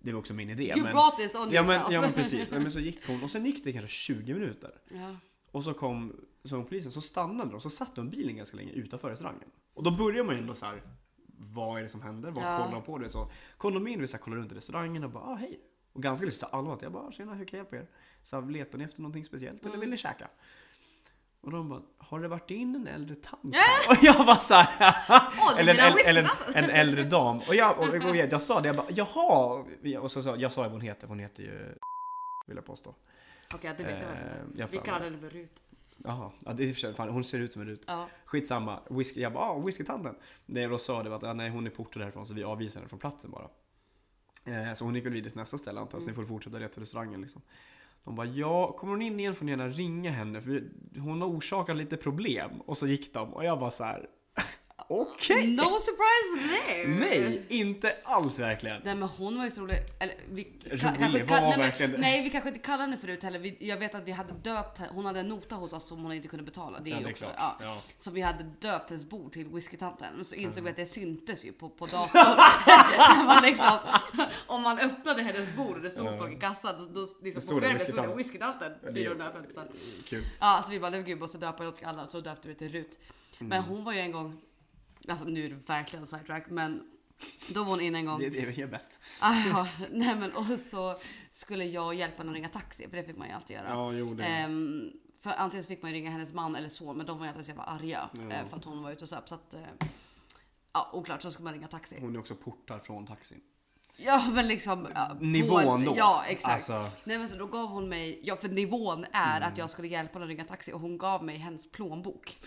Det var också min idé. You men, brought this on ja, men, ja men precis. Men så gick hon och sen gick det kanske 20 minuter. Ja. Och så kom, så kom polisen, så stannade de och så satt de bilen ganska länge utanför restaurangen. Och då börjar man ju ändå så här. Vad är det som händer? Vad Ja. kollar de på det? Så kom de in, vi så här, kollade runt i restaurangen och bara ah, hej. Och ganska liksom allvarligt. Jag bara "Ah, tjena, hur kan jag hjälpa er? Så här, letar ni efter någonting speciellt eller vill ni käka? Och de bara, har det varit in en äldre tant här? Och jag bara så här, Åh, du eller, en, eller en, en äldre dam. Och jag, och, och jag, jag sa det, jag bara jaha. Och så sa jag sa vad hon heter, hon heter ju vill jag påstå. Okej, det vet jag Eh. Vi kallar henne för Rut. Jaha, ja, det är i och för sig, fan, hon ser ut som en Rut. Ja. Skitsamma, whisky, jag bara ah, whiskytanten. Det jag då sa det var att ah, nej, hon är portad därifrån så vi avvisar henne från platsen bara. Eh, så hon gick väl vidare till nästa ställe antar jag, så ni får fortsätta till restaurangen liksom. De bara ja, kommer hon in igen får ni gärna ringa henne för hon har orsakat lite problem. Och så gick de och jag bara så här okej. No surprise there! Nej, inte alls verkligen. Nej men hon var ju så rolig. Eller, vi, Rolig kanske, var nej, verkligen- men, nej vi kanske inte kallade henne förut heller. Vi, jag vet att vi hade döpt. Hon hade en nota hos oss som hon inte kunde betala. Det är Ja, ju det är också, klart. Ja. Ja. Så vi hade döpt hennes bord till whiskytanten. Men så insåg Mm. vi att det syntes ju på, på datorn. Man liksom, om man öppnade hennes bord och det stod Ja. folk i kassan. Då, då liksom stod det stod det whiskytanten. whiskytanten. det är- 450 spänn. Kul. Ja, så vi bara, nej gud, måste döpa till alla. Så döpte vi till Rut. Mm. Men hon var ju en gång, alltså nu är det verkligen sidetrack, men då var hon in en gång. Det är det vi är bäst. Ah, ja, nej men och så skulle jag hjälpa henne att ringa taxi, för det fick man ju alltid göra. Ja, jo det. Ehm, för antingen fick man ju ringa hennes man eller son, men de var ju alltid så jävla arga Ja. eh, för att hon var ute och söp. Så att, eh, ja oklart, så ska man ringa taxi. Hon är också portad från taxin. Ja men liksom. Nivån då. Ja exakt. Alltså, Nej men så då gav hon mig, ja för nivån är Mm. att jag skulle hjälpa henne att ringa taxi och hon gav mig hennes plånbok.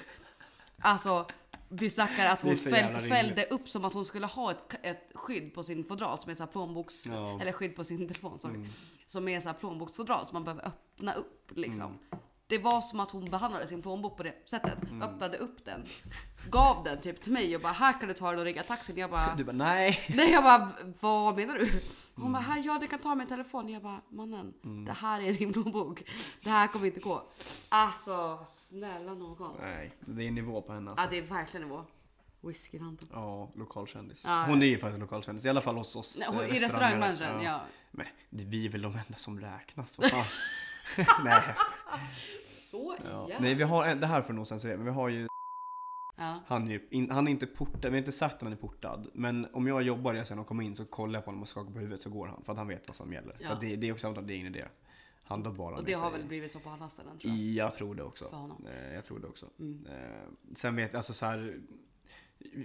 Alltså vi snackar att hon fäll, fällde upp som att hon skulle ha ett, ett skydd på sin fodral som är så plånboks, Ja. eller skydd på sin telefon sorry. Mm. Som är så här plånboksfodral som man behöver öppna upp liksom. Det var som att hon behandlade sin plånbok på det sättet. Mm. Öppnade upp den. Gav den typ till mig och bara här kan du ta den och ringa taxin. Jag bara du bara nej. Nej jag bara, vad menar du? Hon Mm. bara, här, ja du kan ta min telefon. Jag bara, mannen, det här är din plånbok. Det här kommer inte gå. Alltså, snälla någon. Nej, det är nivå på henne alltså. Ja det är verkligen nivå. Whiskytanten. Ja, lokalkändis. Ja, Hon ja. är ju faktiskt lokalkändis, i alla fall hos oss. Nej, eh, I restaurangbranschen, ja. Men det- vi är väl de enda som räknas, vad fan. Nej. Så ja. ja. Nej, vi har en, det här får nog censurera, men vi har ju, ja. han är ju, in, han är inte portad, vi har inte sagt att han är portad. Men om jag jobbar sen och kommer in så kollar jag på honom och skakar på huvudet så går han. För att han vet vad som gäller. Ja. För det, det är också att det är ingen idé. Han då bara Och med det har sig- väl blivit så på alla ställen tror jag. Jag tror det också. För honom. Eh, Jag tror det också. Mm. Eh, Sen vet jag, alltså så här.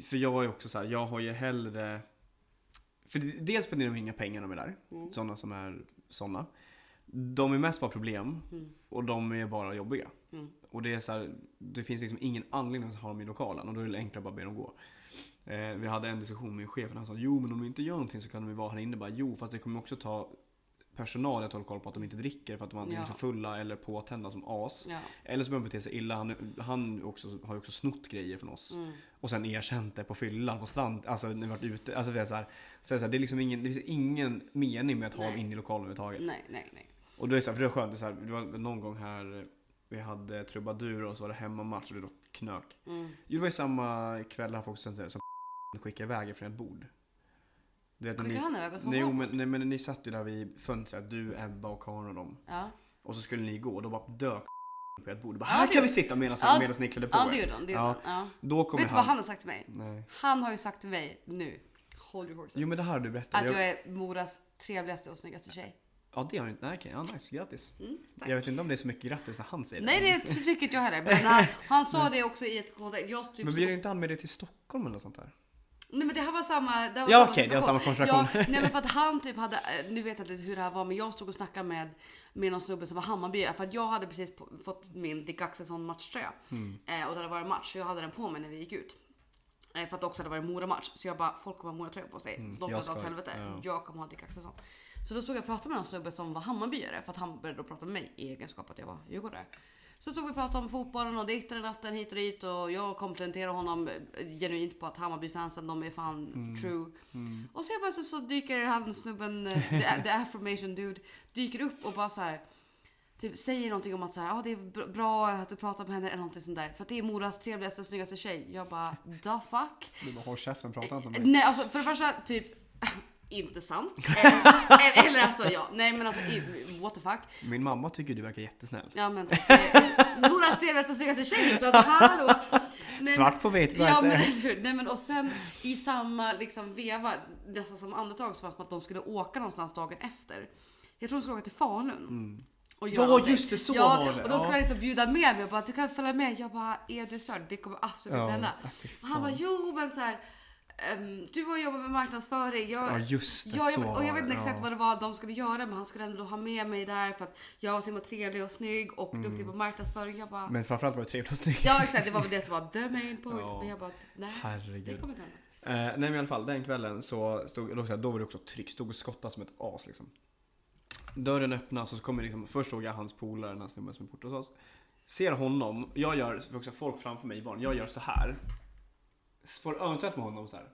För jag är också så här, jag har ju hellre... För det- dels spenderar de inga pengar när de är där. Mm. Sådana som är sådana. De är mest bara problem Mm. och de är bara jobbiga. Mm. Och det är så här, det finns liksom ingen anledning att ha dem i lokalen och då är det enklare att bara be dem gå. Eh, vi hade en diskussion med chefen, han sa jo men om vi inte gör någonting så kan de ju vara här inne. Bara, jo fast det kommer också ta personal att hålla koll på att de inte dricker för att de antingen är Ja. för fulla eller påtända som as. Ja. Eller så börjar de bete sig illa. Han, han också, har ju också snott grejer från oss. Mm. Och sen erkänt det på fyllan på strand. Alltså när vi varit ute. Alltså det är så här, så är det, så här, det är liksom ingen, det finns ingen mening med att ha dem inne i lokalen överhuvudtaget. Nej, nej, nej. Och då är det så här, för det var skönt. Det, här, det var någon gång här vi hade trubadur och så var det hemmamatch och det var knök. Mm. Det var ju samma kväll här folk som, som skickade iväg er från ett bord. Du vet, ni, han iväg nej, men, nej men ni satt ju där vid fönstret, du, Ebba och Karin och dem. Ja. Och så skulle ni gå och då bara dök på ett bord. Bara, Ja, här det kan vi sitta medan Ja. medan ni klädde på ja, det er. gjorde han. Det gjorde Ja. han. Ja. Då kommer Vet du vad han har sagt till mig? Nej. Han har ju sagt till mig nu, hold your horses, Jo men det här har du berättat. att Jag- jag är Moras trevligaste och snyggaste tjej. Ja det har du inte. Nej okej, ja, nice. Grattis. Mm. Jag vet inte om det är så mycket grattis när han säger Nej det. det tycker inte jag heller. Men han, han sa det också i ett kontext. Typ Men så- blir inte han med dig till Stockholm eller något sånt där? Nej men det här var samma. Det här var Ja samma okej, det var samma konstellation. Ja, nej men för att han typ hade, eh, nu vet jag inte hur det här var men jag stod och snackade med, med någon snubbe som var Hammarby för att jag hade precis fått min Dick Axelsson matchtröja. Mm. Eh, och det hade varit match så jag hade den på mig när vi gick ut. Eh, för att det också hade varit Mora-match. Så jag bara, folk kommer ha Mora-tröja på sig. Mm, De får dra åt helvete. ja. Jag kommer ha Dick Axelsson. Så då stod jag och pratade med någon snubbe som var Hammarbyare för att han började prata med mig i egenskap att jag var djurgårdare. Så stod vi och pratade om fotbollen och dittade datten hit och dit och jag komplementerade honom eh, genuint på att Hammarby-fansen de är fan Mm. true. Och så, bara så, så dyker han snubben, eh, the, the affirmation dude, dyker upp och bara så här. Typ säger någonting om att så här, ah, det är br- bra att du pratar med henne eller någonting sånt där. För att det är Moras trevligaste snyggaste tjej. Jag bara, the fuck? Du bara håll käften, prata inte om mig. Nej alltså för det första typ inte sant. eller, eller alltså ja, nej men alltså what the fuck. Min mamma tycker du verkar jättesnäll. Ja men tack. Eh, Moras trevligaste snyggaste tjej så att hallå. Men- Svart på vitt, Ja men, eller nej men och sen i samma liksom veva, nästan som andetag så var det som att de skulle åka någonstans dagen efter. Jag tror de skulle åka till Falun. Mm. Och Ja, någonting. just det, så ja, var det. Och då skulle Ja. liksom bjuda med mig och bara du kan följa med. Jag bara är du störd? Det kommer absolut inte hända. Ja, fy Och han bara jo men så här. Ehm, du har jobbat med marknadsföring. Jag, Ja just det, Ja, jag, så och jag vet inte det, exakt vad det var de skulle göra men han skulle ändå ha med mig där för att jag var så himla trevlig och snygg och duktig på marknadsföring. Jag bara, Mm. Men framförallt var det trevligt och snyggt. ja exakt det var väl det som var the main point. Ja. Men jag bara, nej det Herregud. kommer inte hända. Eh, nej men i alla fall, den kvällen så stod, då, då var det också tryck, stod och skottade som ett as liksom. Dörren öppnas och så kommer liksom, först såg jag hans polare, den här snubben som är borta hos oss. Ser honom, jag gör, också folk framför mig i barn, jag gör så här. Får ögonkontakt med honom så här.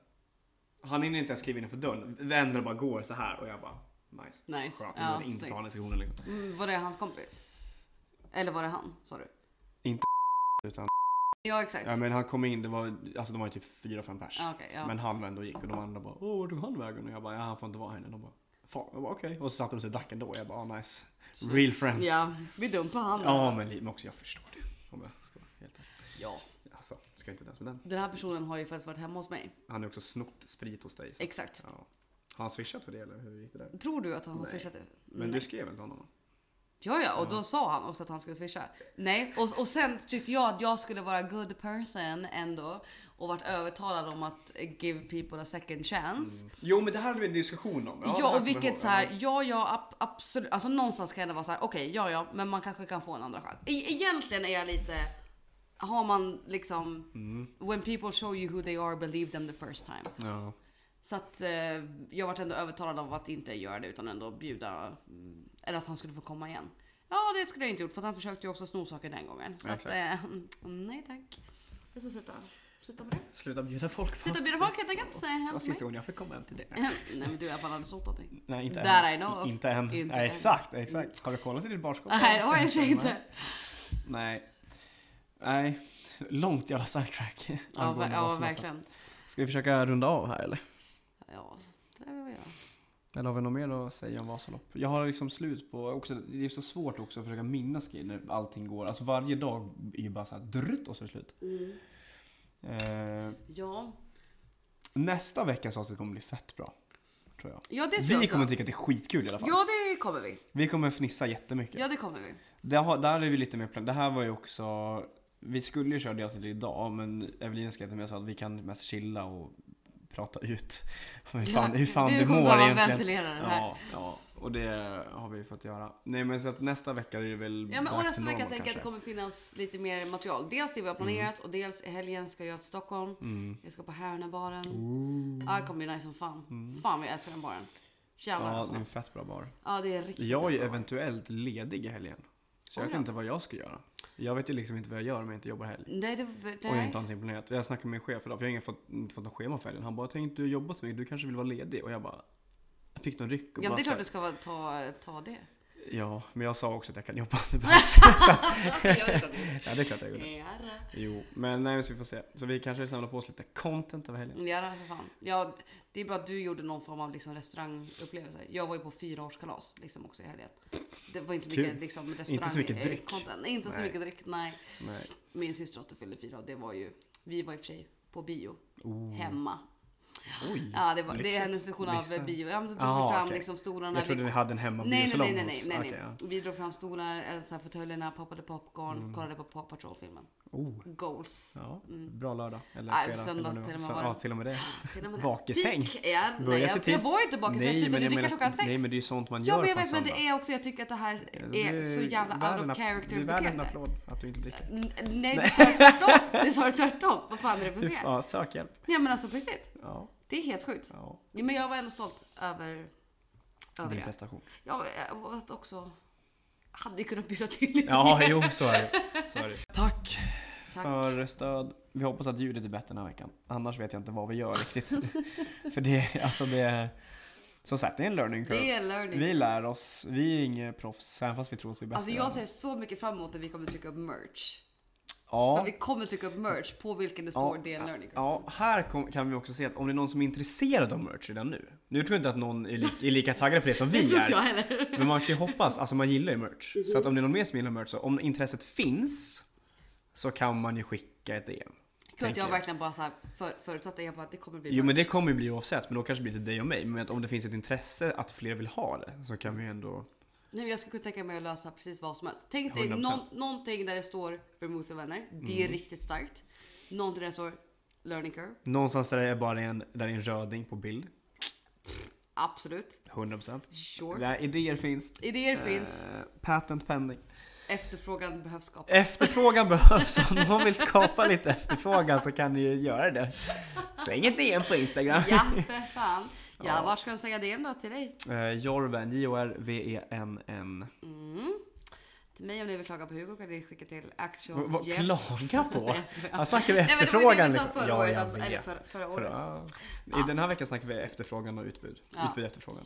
Han hinner inte ens kliva innanför dörren, vänder och bara går så här och jag bara nice. Nice. Skönt, Ja, jag vill inte ta den diskussionen liksom. Mm, var det hans kompis? Eller var det han? Sa du? Utan, Ja exakt. ja men han kom in, det var, alltså de var ju typ fyra fem pers. Ja, okej, ja. Men han vände och gick och de andra bara Åh, vart tog han vägen? Och jag bara, ja han får inte vara här inne. De bara, fan, jag bara okej. Och så satte de sig och drack ändå. Jag bara, oh, nice. Real friends. Ja, vi dumpar han. Ja men, li- men också jag förstår det. Om jag ska vara helt ärlig. ja. Ska inte ens med den. Den här personen har ju faktiskt varit hemma hos mig. Han har också snott sprit hos dig. Så. Exakt. Ja. Har han swishat för det eller hur gick det där? Tror du att han har Nej. swishat det? Men Nej. du skrev väl till honom? Ja, ja, och då sa han också att han skulle swisha. Nej, och, och sen tyckte jag att jag skulle vara good person ändå och varit övertalad om att give people a second chance. Jo men det här hade vi en diskussion om. Ja, kommer och vilket så här, ja, ja, ab- absolut. Alltså någonstans kan det vara så här, okej, ja, ja, men man kanske kan få en andra chans. E- egentligen är jag lite, har man liksom, Mm. when people show you who they are, believe them the first time. Ja. Så att eh, jag varit ändå övertalad av att inte göra det utan ändå bjuda, mm, eller att han skulle få komma igen. Ja, det skulle jag inte gjort för att han försökte ju också sno saker den gången. Så att, Exakt. eh, mm, nej tack. Jag ska sluta, sluta med det. Sluta bjuda folk. Sluta bjuda folk helt enkelt. Det var sista gången jag fick komma hem till dig. Nej men du har alla fall aldrig snott någonting. Nej inte That än. I know of. Inte än. Inte Nej, än. exakt, exakt. Har du kollat i ditt barskåp? Nej det har jag i och för sig inte. Nej. Nej. Långt jävla sidetrack. Ja, ver- ja verkligen. Ska vi försöka runda av här eller? Ja, det är vad jag. Eller har vi något mer att säga om Vasalopp? Jag har liksom slut på, också, det är så svårt också att försöka minnas grejer när allting går. Alltså varje dag är ju bara så här drutt och så är det slut. Mm. Eh, Ja. nästa veckas avsnitt kommer bli fett bra. Tror jag. ja, det tror Vi jag kommer också. tycka att det är skitkul i alla fall. Ja, det kommer vi. Vi kommer fnissa jättemycket. Ja, det kommer vi. Det har, där är vi lite mer plan. Det här var ju också, vi skulle ju köra det avsnittet idag men Evelina skrev till mig och sa att vi kan mest chilla och prata ut hur fan, hur fan du du, mår egentligen. ventilera det här. Ja, ja. och det har vi fått göra. Nej men så att nästa vecka är det väl Ja, men och nästa vecka tänker jag att det kommer finnas lite mer material. Dels det vi har planerat och dels i helgen ska jag till Stockholm. Mm. Jag ska på Härnöbaren. Ja, det kommer bli nice som fan. Fan vad jag älskar den baren. Jävlar Mm. Ja, alltså. det är en fett bra bar. Ja, det är riktigt Jag är bra. eventuellt ledig i helgen. Så jag vet inte vad jag ska göra. Jag vet ju liksom inte vad jag gör om jag inte jobbar helg. Nej, det, Och jag inte nej. har någonting planerat. Jag snackade med min chef idag, för jag har ingen fått, inte fått någon schema för helgen. Han bara, tänkte du jobba så mycket, du kanske vill vara ledig? Och jag bara, jag fick någon ryck. Och Ja, bara det är klart du ska ta, ta det. Ja, men jag sa också att jag kan jobba. Det. ja, det är klart jag gjorde. Ja, Jo, men nej, så vi får se. Så vi kanske samlar på oss lite content över helgen. Ja, för fan. Ja, det är bra att du gjorde någon form av liksom restaurangupplevelse. Jag var ju på fyraårskalas liksom också i helgen. Det var inte mycket Kul. liksom restaurang. Inte så mycket eh, dryck. Content. Nej, inte så Nej. mycket dryck, nej. Nej. Min syster åtta fyllde fyra och det var ju, vi var i och för sig på bio. Oh. Hemma. Oj, Ja, det, var, det är hennes version av Vissa- bio. Ja, men då drog Aha, vi fram okej. liksom stolarna. Jag trodde vi... ni hade en hemma Nej, nej, nej, nej, nej, nej, nej. okej, ja. Vi drog fram stolar, eller så här fåtöljerna, poppade popcorn, Mm. kollade på Paw Patrol-filmen. Oh, Goals. ja. Mm. Bra lördag. Eller Nej, fredag. söndag till och med Så- var det. Ja, till och med det. Dick, Ja, nej, jag, jag var ju inte bakis, jag slutade dricka klockan sex. nej, men det är ju sånt man Ja, gör men jag vet, men det är också, jag tycker att det här är så jävla out of character Det är värd en beteende. applåd att du inte dricker. Nej, Nej. du sa det tvärtom. Du sa det tvärtom. Vad fan är det för fel? ja, sök hjälp. Ja, men alltså på riktigt. Ja, Det är helt sjukt. ja. Men jag var ändå stolt över, över Din det. prestation. Ja, jag var också... Hade ju kunnat bjuda till lite Ja, mer. jo, så är det. Så är det. Tack, Tack. för stöd. Vi hoppas att ljudet är bättre den här veckan. Annars vet jag inte vad vi gör riktigt. för det, alltså det är, som sagt, det är en learning curve. Det är learning. Vi lär oss. Vi är inga proffs, även fast vi tror att vi är bäst. Alltså jag ser så mycket fram emot att vi kommer trycka upp merch. Ja, För vi kommer trycka upp merch på vilken det står Ja, det är en learning. Ja, här kom, kan vi också se att om det är någon som är intresserad av merch redan nu. Nu tror jag inte att någon är, li, är lika taggad på det som Det vi tror inte jag är. heller. Men man kan ju hoppas, alltså man gillar ju merch. Så att om det är någon mer som gillar merch, så om intresset finns så kan man ju skicka ett DM. Tänker jag jag. verkligen bara så här för, förutsatte jag bara att det kommer bli Jo men merch. det kommer ju bli oavsett, men då kanske det blir till dig och mig. Men om det finns ett intresse att fler vill ha det så kan vi ju ändå... Nej, jag skulle kunna tänka mig att lösa precis vad som helst. Tänk dig 100%. någon, någonting där det står Vermouth och vänner. Det Mm. är riktigt starkt. Någonting där det står learning curve. Någonstans där det är bara en, där är en röding på bild. Absolut. 100%. Sure. Där idéer finns. Idéer finns. Eh, patent pending. Efterfrågan behövs skapas. Efterfrågan behövs. Om någon vill skapa lite efterfrågan så kan ni ju göra det. Släng ett DM på Instagram. Ja, för fan. Ja, Ja. vart ska de slänga DM då till dig? Eh, Jorven, J-O-R-V-E-N-N. Mm. Till mig om ni vill klaga på Hugo kan ni skicka till actual Vad- Jeff. klaga på? Här snackar vi Nej, men det var det efterfrågan. vi sa liksom. förra Ja, året, av- eller förra, För, året. ja. Ja. I den här veckan snackar vi efterfrågan och utbud. Ja. Utbud och efterfrågan.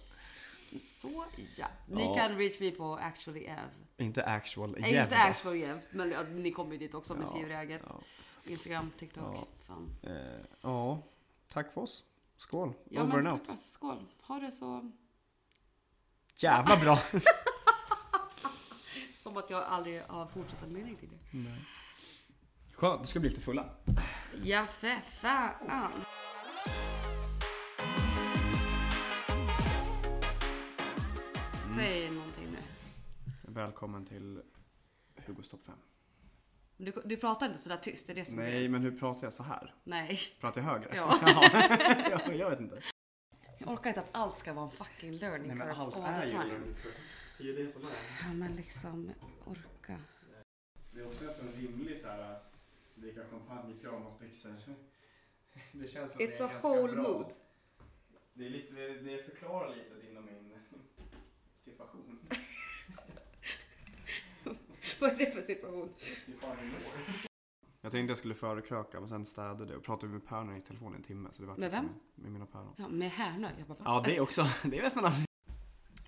Så ja. Ni Ja. kan reach me på actually Ev. Inte actual jävla. inte actual Jeff, men ja, ni kommer ju dit också Ja, Sivreaget. Ja. Instagram, TikTok. Ja. Fan. Eh, ja, tack för oss. Skål. Ja, Over men and out. tack, skål. Ha det så Jävla bra. som att jag aldrig har fortsatt en mening till det. Nej. Skönt, du ska bli lite fulla. Ja, för fan. Säg någonting nu. Välkommen till Hugos topp 5. Du, du pratar inte sådär tyst, det är det som är Nej, grejen. men hur pratar jag så här? Nej. Pratar jag högre? Ja. ja, jag vet inte. Jag orkar inte att allt ska vara en fucking learning curve all the time. Det är ju det som är. Ja, men liksom orka. Det är också en sån rimlig så här dricka champagne i pyjamasbyxor. Det känns som It's det är a ganska whole bra. mood. Det, är lite, det, förklarar lite inom min situation. Vad är det för situation? Jag tänkte jag skulle förkröka men sen städade jag och pratade med päron i telefon i en timme. Så det var Med vem? Med mina päron. Ja, med Härnö. Jag bara? Ja det också, det vet man aldrig.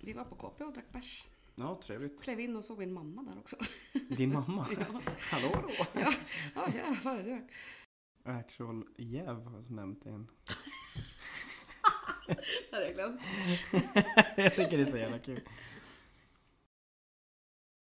Vi var på KP och drack bärs. Ja trevligt. Klev in och såg min mamma där också. Din mamma? Ja, Hallå då? ja, ja jävlar. Det var... Actual jäv har jag nämnt en. Det hade jag glömt. jag tycker det är så jävla kul.